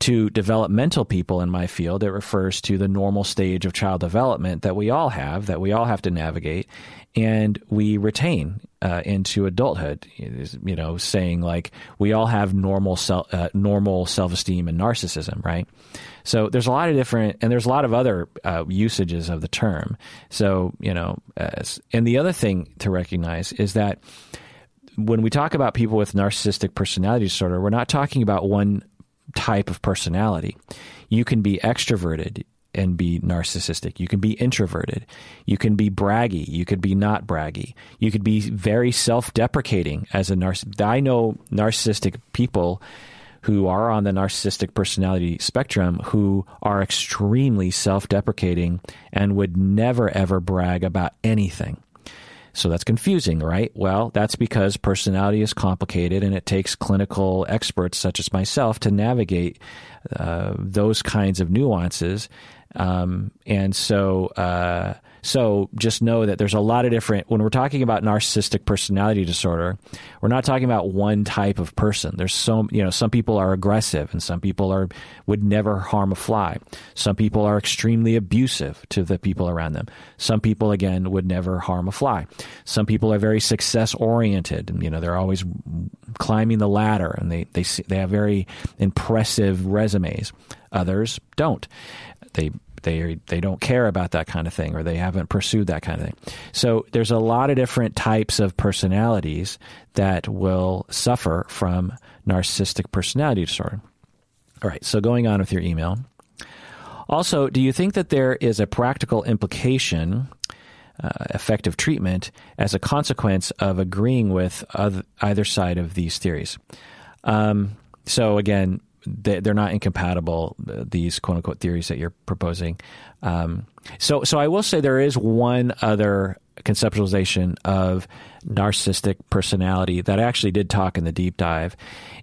To developmental people in my field, it refers to the normal stage of child development that we all have, that we all have to navigate, and we retain uh, into adulthood. You know, saying like we all have normal self, uh, normal self esteem and narcissism, right? So there's a lot of different, and there's a lot of other uh, usages of the term. So you know, and the other thing to recognize is that when we talk about people with narcissistic personality disorder, we're not talking about one type of personality. You can be extroverted and be narcissistic. You can be introverted. You can be braggy. You could be not braggy. You could be very self deprecating as a narcissist. I know narcissistic people who are on the narcissistic personality spectrum who are extremely self deprecating and would never ever brag about anything. So that's confusing, right? Well, that's because personality is complicated and it takes clinical experts such as myself to navigate uh, those kinds of nuances. Um, and so, uh, so just know that there's a lot of different, when we're talking about narcissistic personality disorder, we're not talking about one type of person. There's so, you know, some people are aggressive and some people are, would never harm a fly. Some people are extremely abusive to the people around them. Some people, again, would never harm a fly. Some people are very success oriented and, you know, they're always climbing the ladder and they, they, they have very impressive resumes. Others don't. They they they don't care about that kind of thing or they haven't pursued that kind of thing. So there's a lot of different types of personalities that will suffer from narcissistic personality disorder. All right, so going on with your email. Also, do you think that there is a practical implication uh, effective treatment as a consequence of agreeing with other, either side of these theories? Um, so again, they're not incompatible. These quote unquote theories that you're proposing. Um, so, so I will say there is one other conceptualization of narcissistic personality that I actually did talk in the deep dive,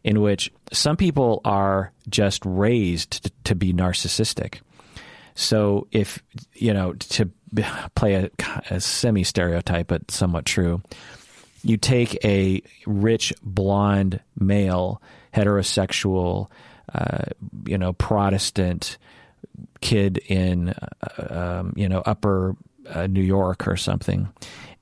in which some people are just raised to, to be narcissistic. So, if you know to play a, a semi stereotype but somewhat true, you take a rich blonde male heterosexual uh, you know, Protestant kid in, uh, um, you know, upper uh, New York or something.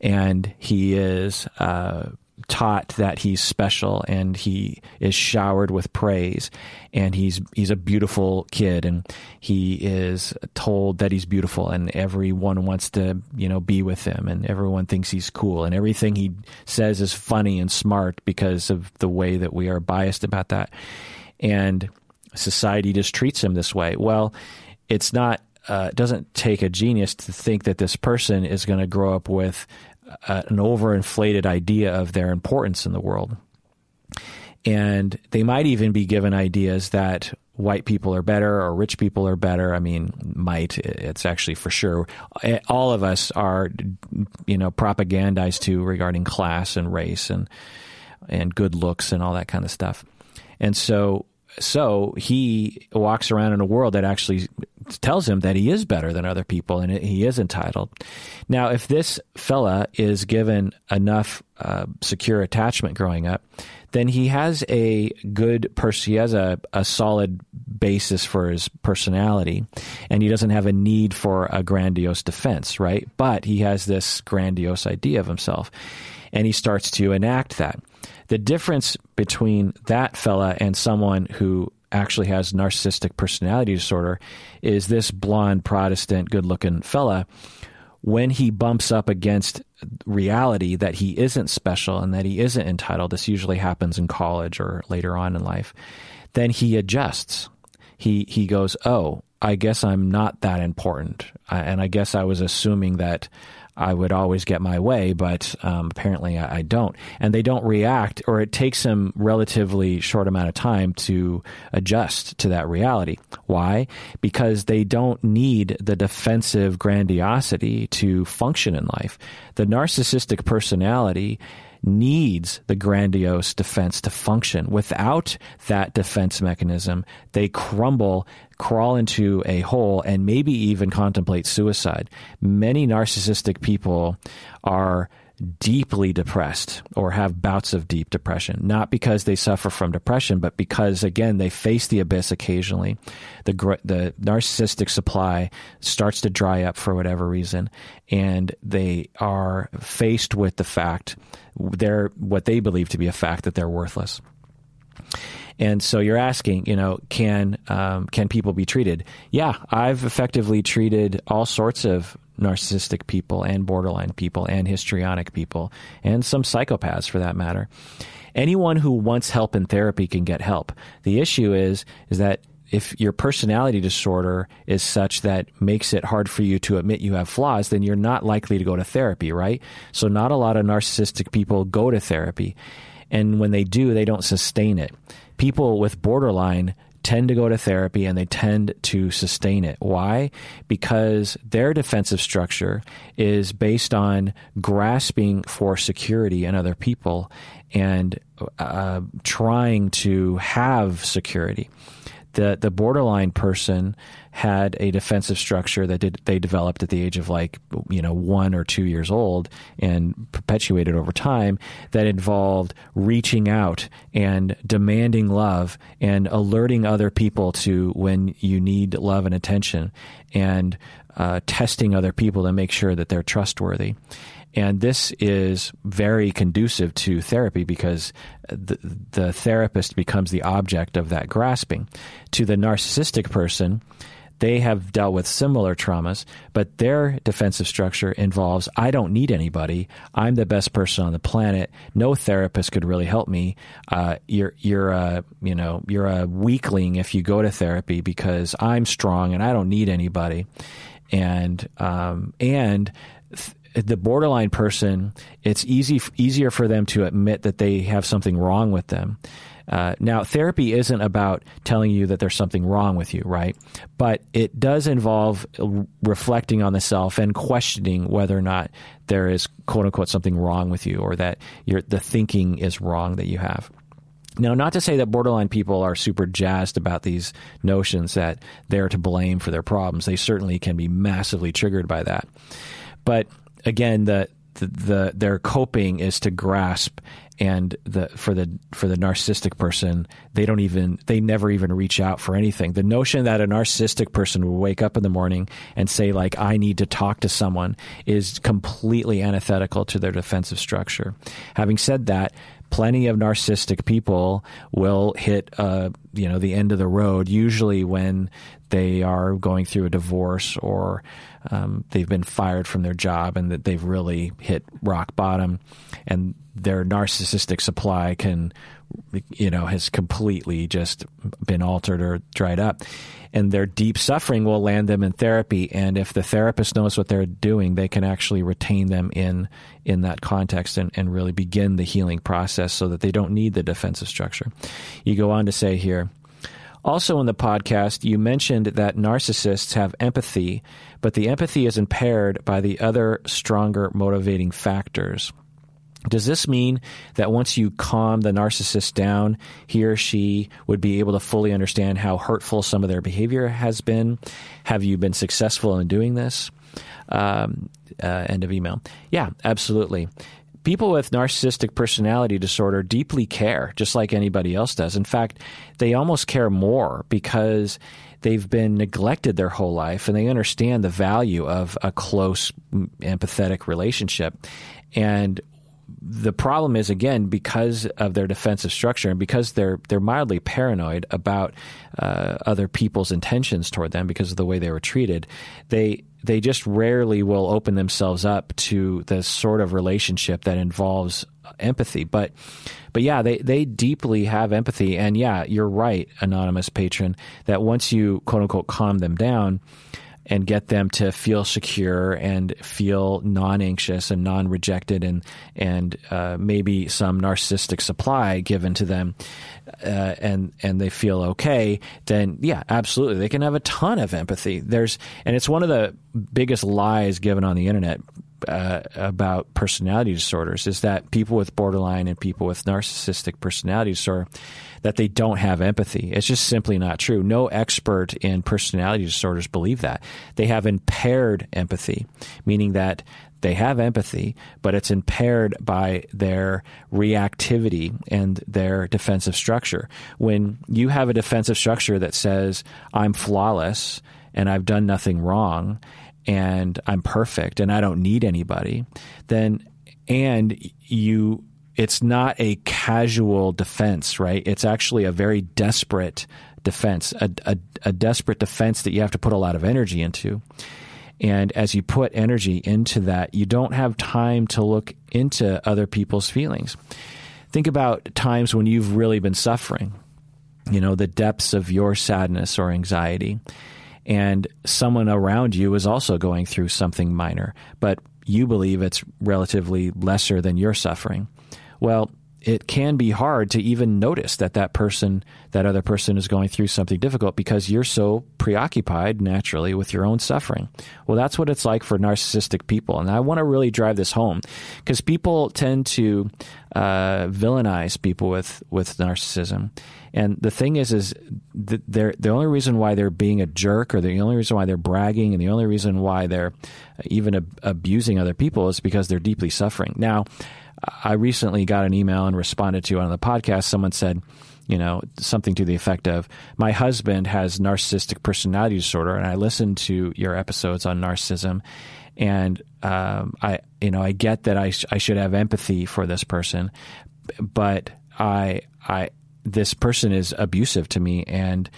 And he is uh, taught that he's special and he is showered with praise. And he's he's a beautiful kid and he is told that he's beautiful and everyone wants to you know be with him and everyone thinks he's cool. And everything he says is funny and smart because of the way that we are biased about that and society just treats him this way. Well, it's not. Uh, it doesn't take a genius to think that this person is going to grow up with uh, an overinflated idea of their importance in the world. And they might even be given ideas that white people are better or rich people are better. I mean, might, it's actually for sure. All of us are, you know, propagandized to regarding class and race and, and good looks and all that kind of stuff. And so so he walks around in a world that actually tells him that he is better than other people and he is entitled. Now, if this fella is given enough uh, secure attachment growing up, then he has a good person. He has a, a solid basis for his personality, and he doesn't have a need for a grandiose defense, right? But he has this grandiose idea of himself, and he starts to enact that. The difference between that fella and someone who actually has narcissistic personality disorder is this blonde Protestant good looking fella when he bumps up against reality that he isn't special and that he isn't entitled, this usually happens in college or later on in life, then he adjusts. He he goes, "Oh, I guess I'm not that important." And I guess I was assuming that I would always get my way, but um, apparently I, I, don't. And they don't react, or it takes them relatively short amount of time to adjust to that reality. Why? Because they don't need the defensive grandiosity to function in life. The narcissistic personality needs the grandiose defense to function. Without that defense mechanism, they crumble, crawl into a hole, and maybe even contemplate suicide. Many narcissistic people are deeply depressed or have bouts of deep depression, not because they suffer from depression, but because, again, they face the abyss occasionally. The, the narcissistic supply starts to dry up for whatever reason, and they are faced with the fact, they're what they believe to be a fact that they're worthless. And so you're asking, you know, can um, can people be treated? Yeah, I've effectively treated all sorts of narcissistic people and borderline people and histrionic people and some psychopaths for that matter. anyone who wants help in therapy can get help. The issue is is that if your personality disorder is such that makes it hard for you to admit you have flaws, then you're not likely to go to therapy, right? So not a lot of narcissistic people go to therapy. And when they do, they don't sustain it. People with borderline tend to go to therapy and they tend to sustain it. Why? Because their defensive structure is based on grasping for security in other people and uh, trying to have security the the borderline person had a defensive structure that did, they developed at the age of like you know one or two years old and perpetuated over time that involved reaching out and demanding love and alerting other people to when you need love and attention and uh, testing other people to make sure that they're trustworthy. And this is very conducive to therapy because the, the therapist becomes the object of that grasping. To the narcissistic person, they have dealt with similar traumas, but their defensive structure involves I don't need anybody. I'm the best person on the planet. No therapist could really help me. Uh, you're you're a you know you're a weakling if you go to therapy because I'm strong and I don't need anybody. And um, and the borderline person, it's easy easier for them to admit that they have something wrong with them. Uh, now, therapy isn't about telling you that there's something wrong with you, right? But it does involve reflecting on the self and questioning whether or not there is quote unquote something wrong with you or that the thinking is wrong that you have. Now, not to say that borderline people are super jazzed about these notions that they're to blame for their problems. They certainly can be massively triggered by that. But again, the, the, the their coping is to grasp and the for the for the narcissistic person they don't even they never even reach out for anything. The notion that a narcissistic person will wake up in the morning and say like i need to talk to someone is completely antithetical to their defensive structure. Having said that plenty of narcissistic people will hit uh, you know the end of the road usually when they are going through a divorce or um, they've been fired from their job and that they've really hit rock bottom. And their narcissistic supply can you know has completely just been altered or dried up. And their deep suffering will land them in therapy. And if the therapist knows what they're doing they can actually retain them in in that context and, and really begin the healing process so that they don't need the defensive structure. You go on to say here also, in the podcast, you mentioned that narcissists have empathy, but the empathy is impaired by the other stronger motivating factors. Does this mean that once you calm the narcissist down, he or she would be able to fully understand how hurtful some of their behavior has been? Have you been successful in doing this? Um, uh, end of email. Yeah, absolutely people with narcissistic personality disorder deeply care, just like anybody else does. In fact, they almost care more because they've been neglected their whole life and they understand the value of a close, empathetic relationship. And the problem is again because of their defensive structure and because they're they're mildly paranoid about uh, other people's intentions toward them because of the way they were treated. They they just rarely will open themselves up to the sort of relationship that involves empathy. But but yeah, they, they deeply have empathy. And yeah, you're right, anonymous patron, that once you quote unquote calm them down, and get them to feel secure and feel non-anxious and non-rejected and and uh, maybe some narcissistic supply given to them uh, and and they feel okay then yeah absolutely. They can have a ton of empathy. There's and it's one of the biggest lies given on the internet uh, about personality disorders is that people with borderline and people with narcissistic personality disorder that they don't have empathy. It's just simply not true. No expert in personality disorders believe that. They have impaired empathy, meaning that they have empathy, but it's impaired by their reactivity and their defensive structure. When you have a defensive structure that says, I'm flawless and I've done nothing wrong and I'm perfect and I don't need anybody, then and you it's not a casual defense, right? It's actually a very desperate defense, a, a, a, desperate defense that you have to put a lot of energy into. And as you put energy into that, you don't have time to look into other people's feelings. think about times when you've really been suffering, you know, the depths of your sadness or anxiety. And someone around you is also going through something minor, but you believe it's relatively lesser than your suffering. Well, it can be hard to even notice that that person, that other person is going through something difficult because you're so preoccupied naturally with your own suffering. Well, that's what it's like for narcissistic people. And I want to really drive this home because people tend to uh, villainize people with, with narcissism. And the thing is, is they're, the only reason why they're being a jerk or the only reason why they're bragging and the only reason why they're even ab- abusing other people is because they're deeply suffering. Now, I recently got an email and responded to on the podcast. Someone said, you know, something to the effect of, My husband has narcissistic personality disorder, and I listened to your episodes on narcissism. And um, I, you know, I get that I, sh- I should have empathy for this person, but I, I, this person is abusive to me, and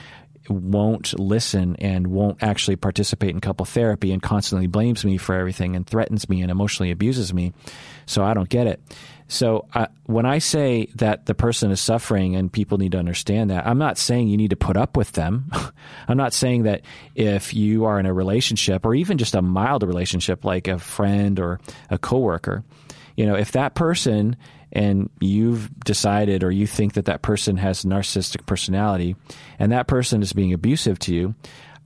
won't listen and won't actually participate in couple therapy and constantly blames me for everything and threatens me and emotionally abuses me. So I don't get it. So when I say that the person is suffering and people need to understand that, I'm not saying you need to put up with them. I'm not saying that if you are in a relationship or even just a mild relationship like a friend or a coworker, you know, if that person and you've decided or you think that that person has narcissistic personality and that person is being abusive to you,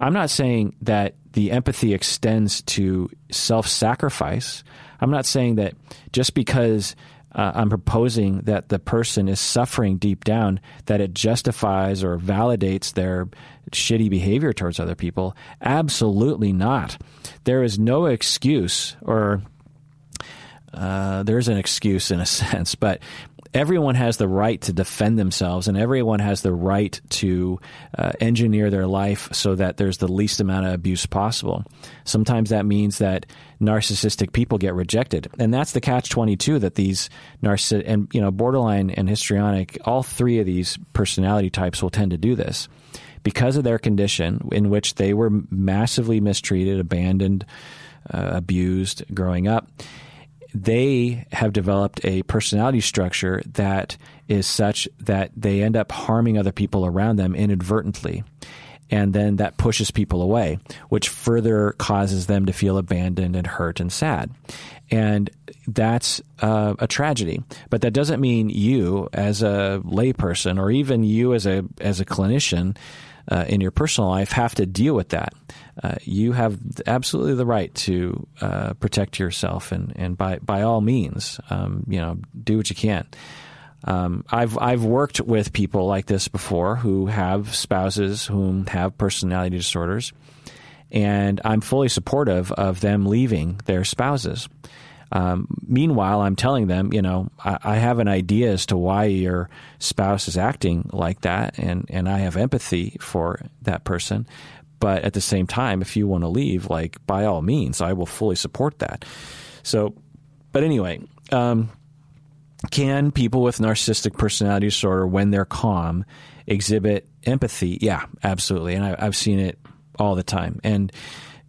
I'm not saying that the empathy extends to self sacrifice. I'm not saying that just because uh, I'm proposing that the person is suffering deep down, that it justifies or validates their shitty behavior towards other people. Absolutely not. There is no excuse or uh, there's an excuse in a sense, but everyone has the right to defend themselves and everyone has the right to uh, engineer their life so that there's the least amount of abuse possible. Sometimes that means that narcissistic people get rejected. And that's the catch 22 that these narcissistic and you know borderline and histrionic all three of these personality types will tend to do this because of their condition in which they were massively mistreated, abandoned, uh, abused growing up they have developed a personality structure that is such that they end up harming other people around them inadvertently. And then that pushes people away, which further causes them to feel abandoned and hurt and sad. And that's uh, a tragedy. But that doesn't mean you, as a layperson, or even you as a as a clinician, uh, in your personal life have to deal with that. Uh, you have absolutely the right to uh, protect yourself, and, and by by all means, um, you know, do what you can. Um, I've I've worked with people like this before who have spouses who have personality disorders, and I'm fully supportive of them leaving their spouses. Um, meanwhile, I'm telling them, you know, I, I, have an idea as to why your spouse is acting like that, and, and I have empathy for that person. But at the same time, if you want to leave, like by all means, I will fully support that. So, but anyway, um, can people with narcissistic personality disorder, when they're calm, exhibit empathy? Yeah, absolutely. And I, I've seen it all the time. And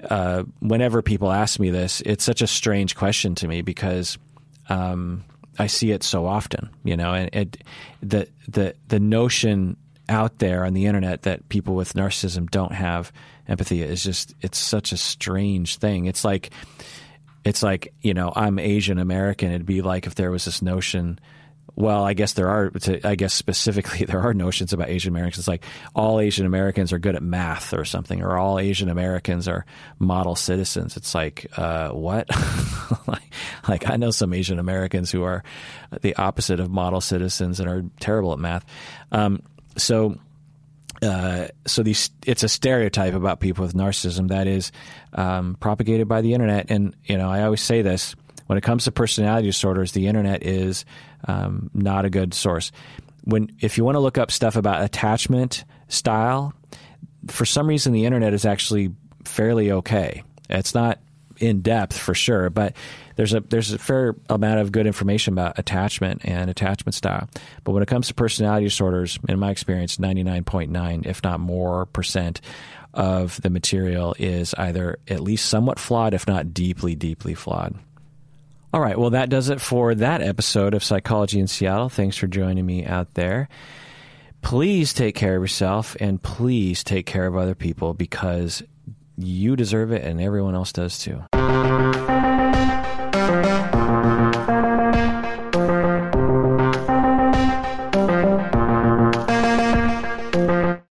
uh, whenever people ask me this, it's such a strange question to me because um, I see it so often, you know, and it, the the the notion out there on the internet that people with narcissism don't have empathy is just it's such a strange thing. It's like it's like you know I'm Asian American. It'd be like if there was this notion well, I guess there are. I guess specifically, there are notions about Asian Americans. It's like all Asian Americans are good at math or something, or all Asian Americans are model citizens. It's like uh, what? like, I know some Asian Americans who are the opposite of model citizens and are terrible at math. Um, so. Uh, so these, it's a stereotype about people with narcissism that is um, propagated by the internet, and you know I always say this when it comes to personality disorders, the internet is um, not a good source. When if you want to look up stuff about attachment style, for some reason the internet is actually fairly okay. It's not in depth for sure, but there's a there's a fair amount of good information about attachment and attachment style. But when it comes to personality disorders, in my experience, 99.9, if not more percent of the material is either at least somewhat flawed, if not deeply, deeply flawed. All right. Well, that does it for that episode of Psychology in Seattle. Thanks for joining me out there. Please take care of yourself and please take care of other people because you deserve it and everyone else does too. Thank you.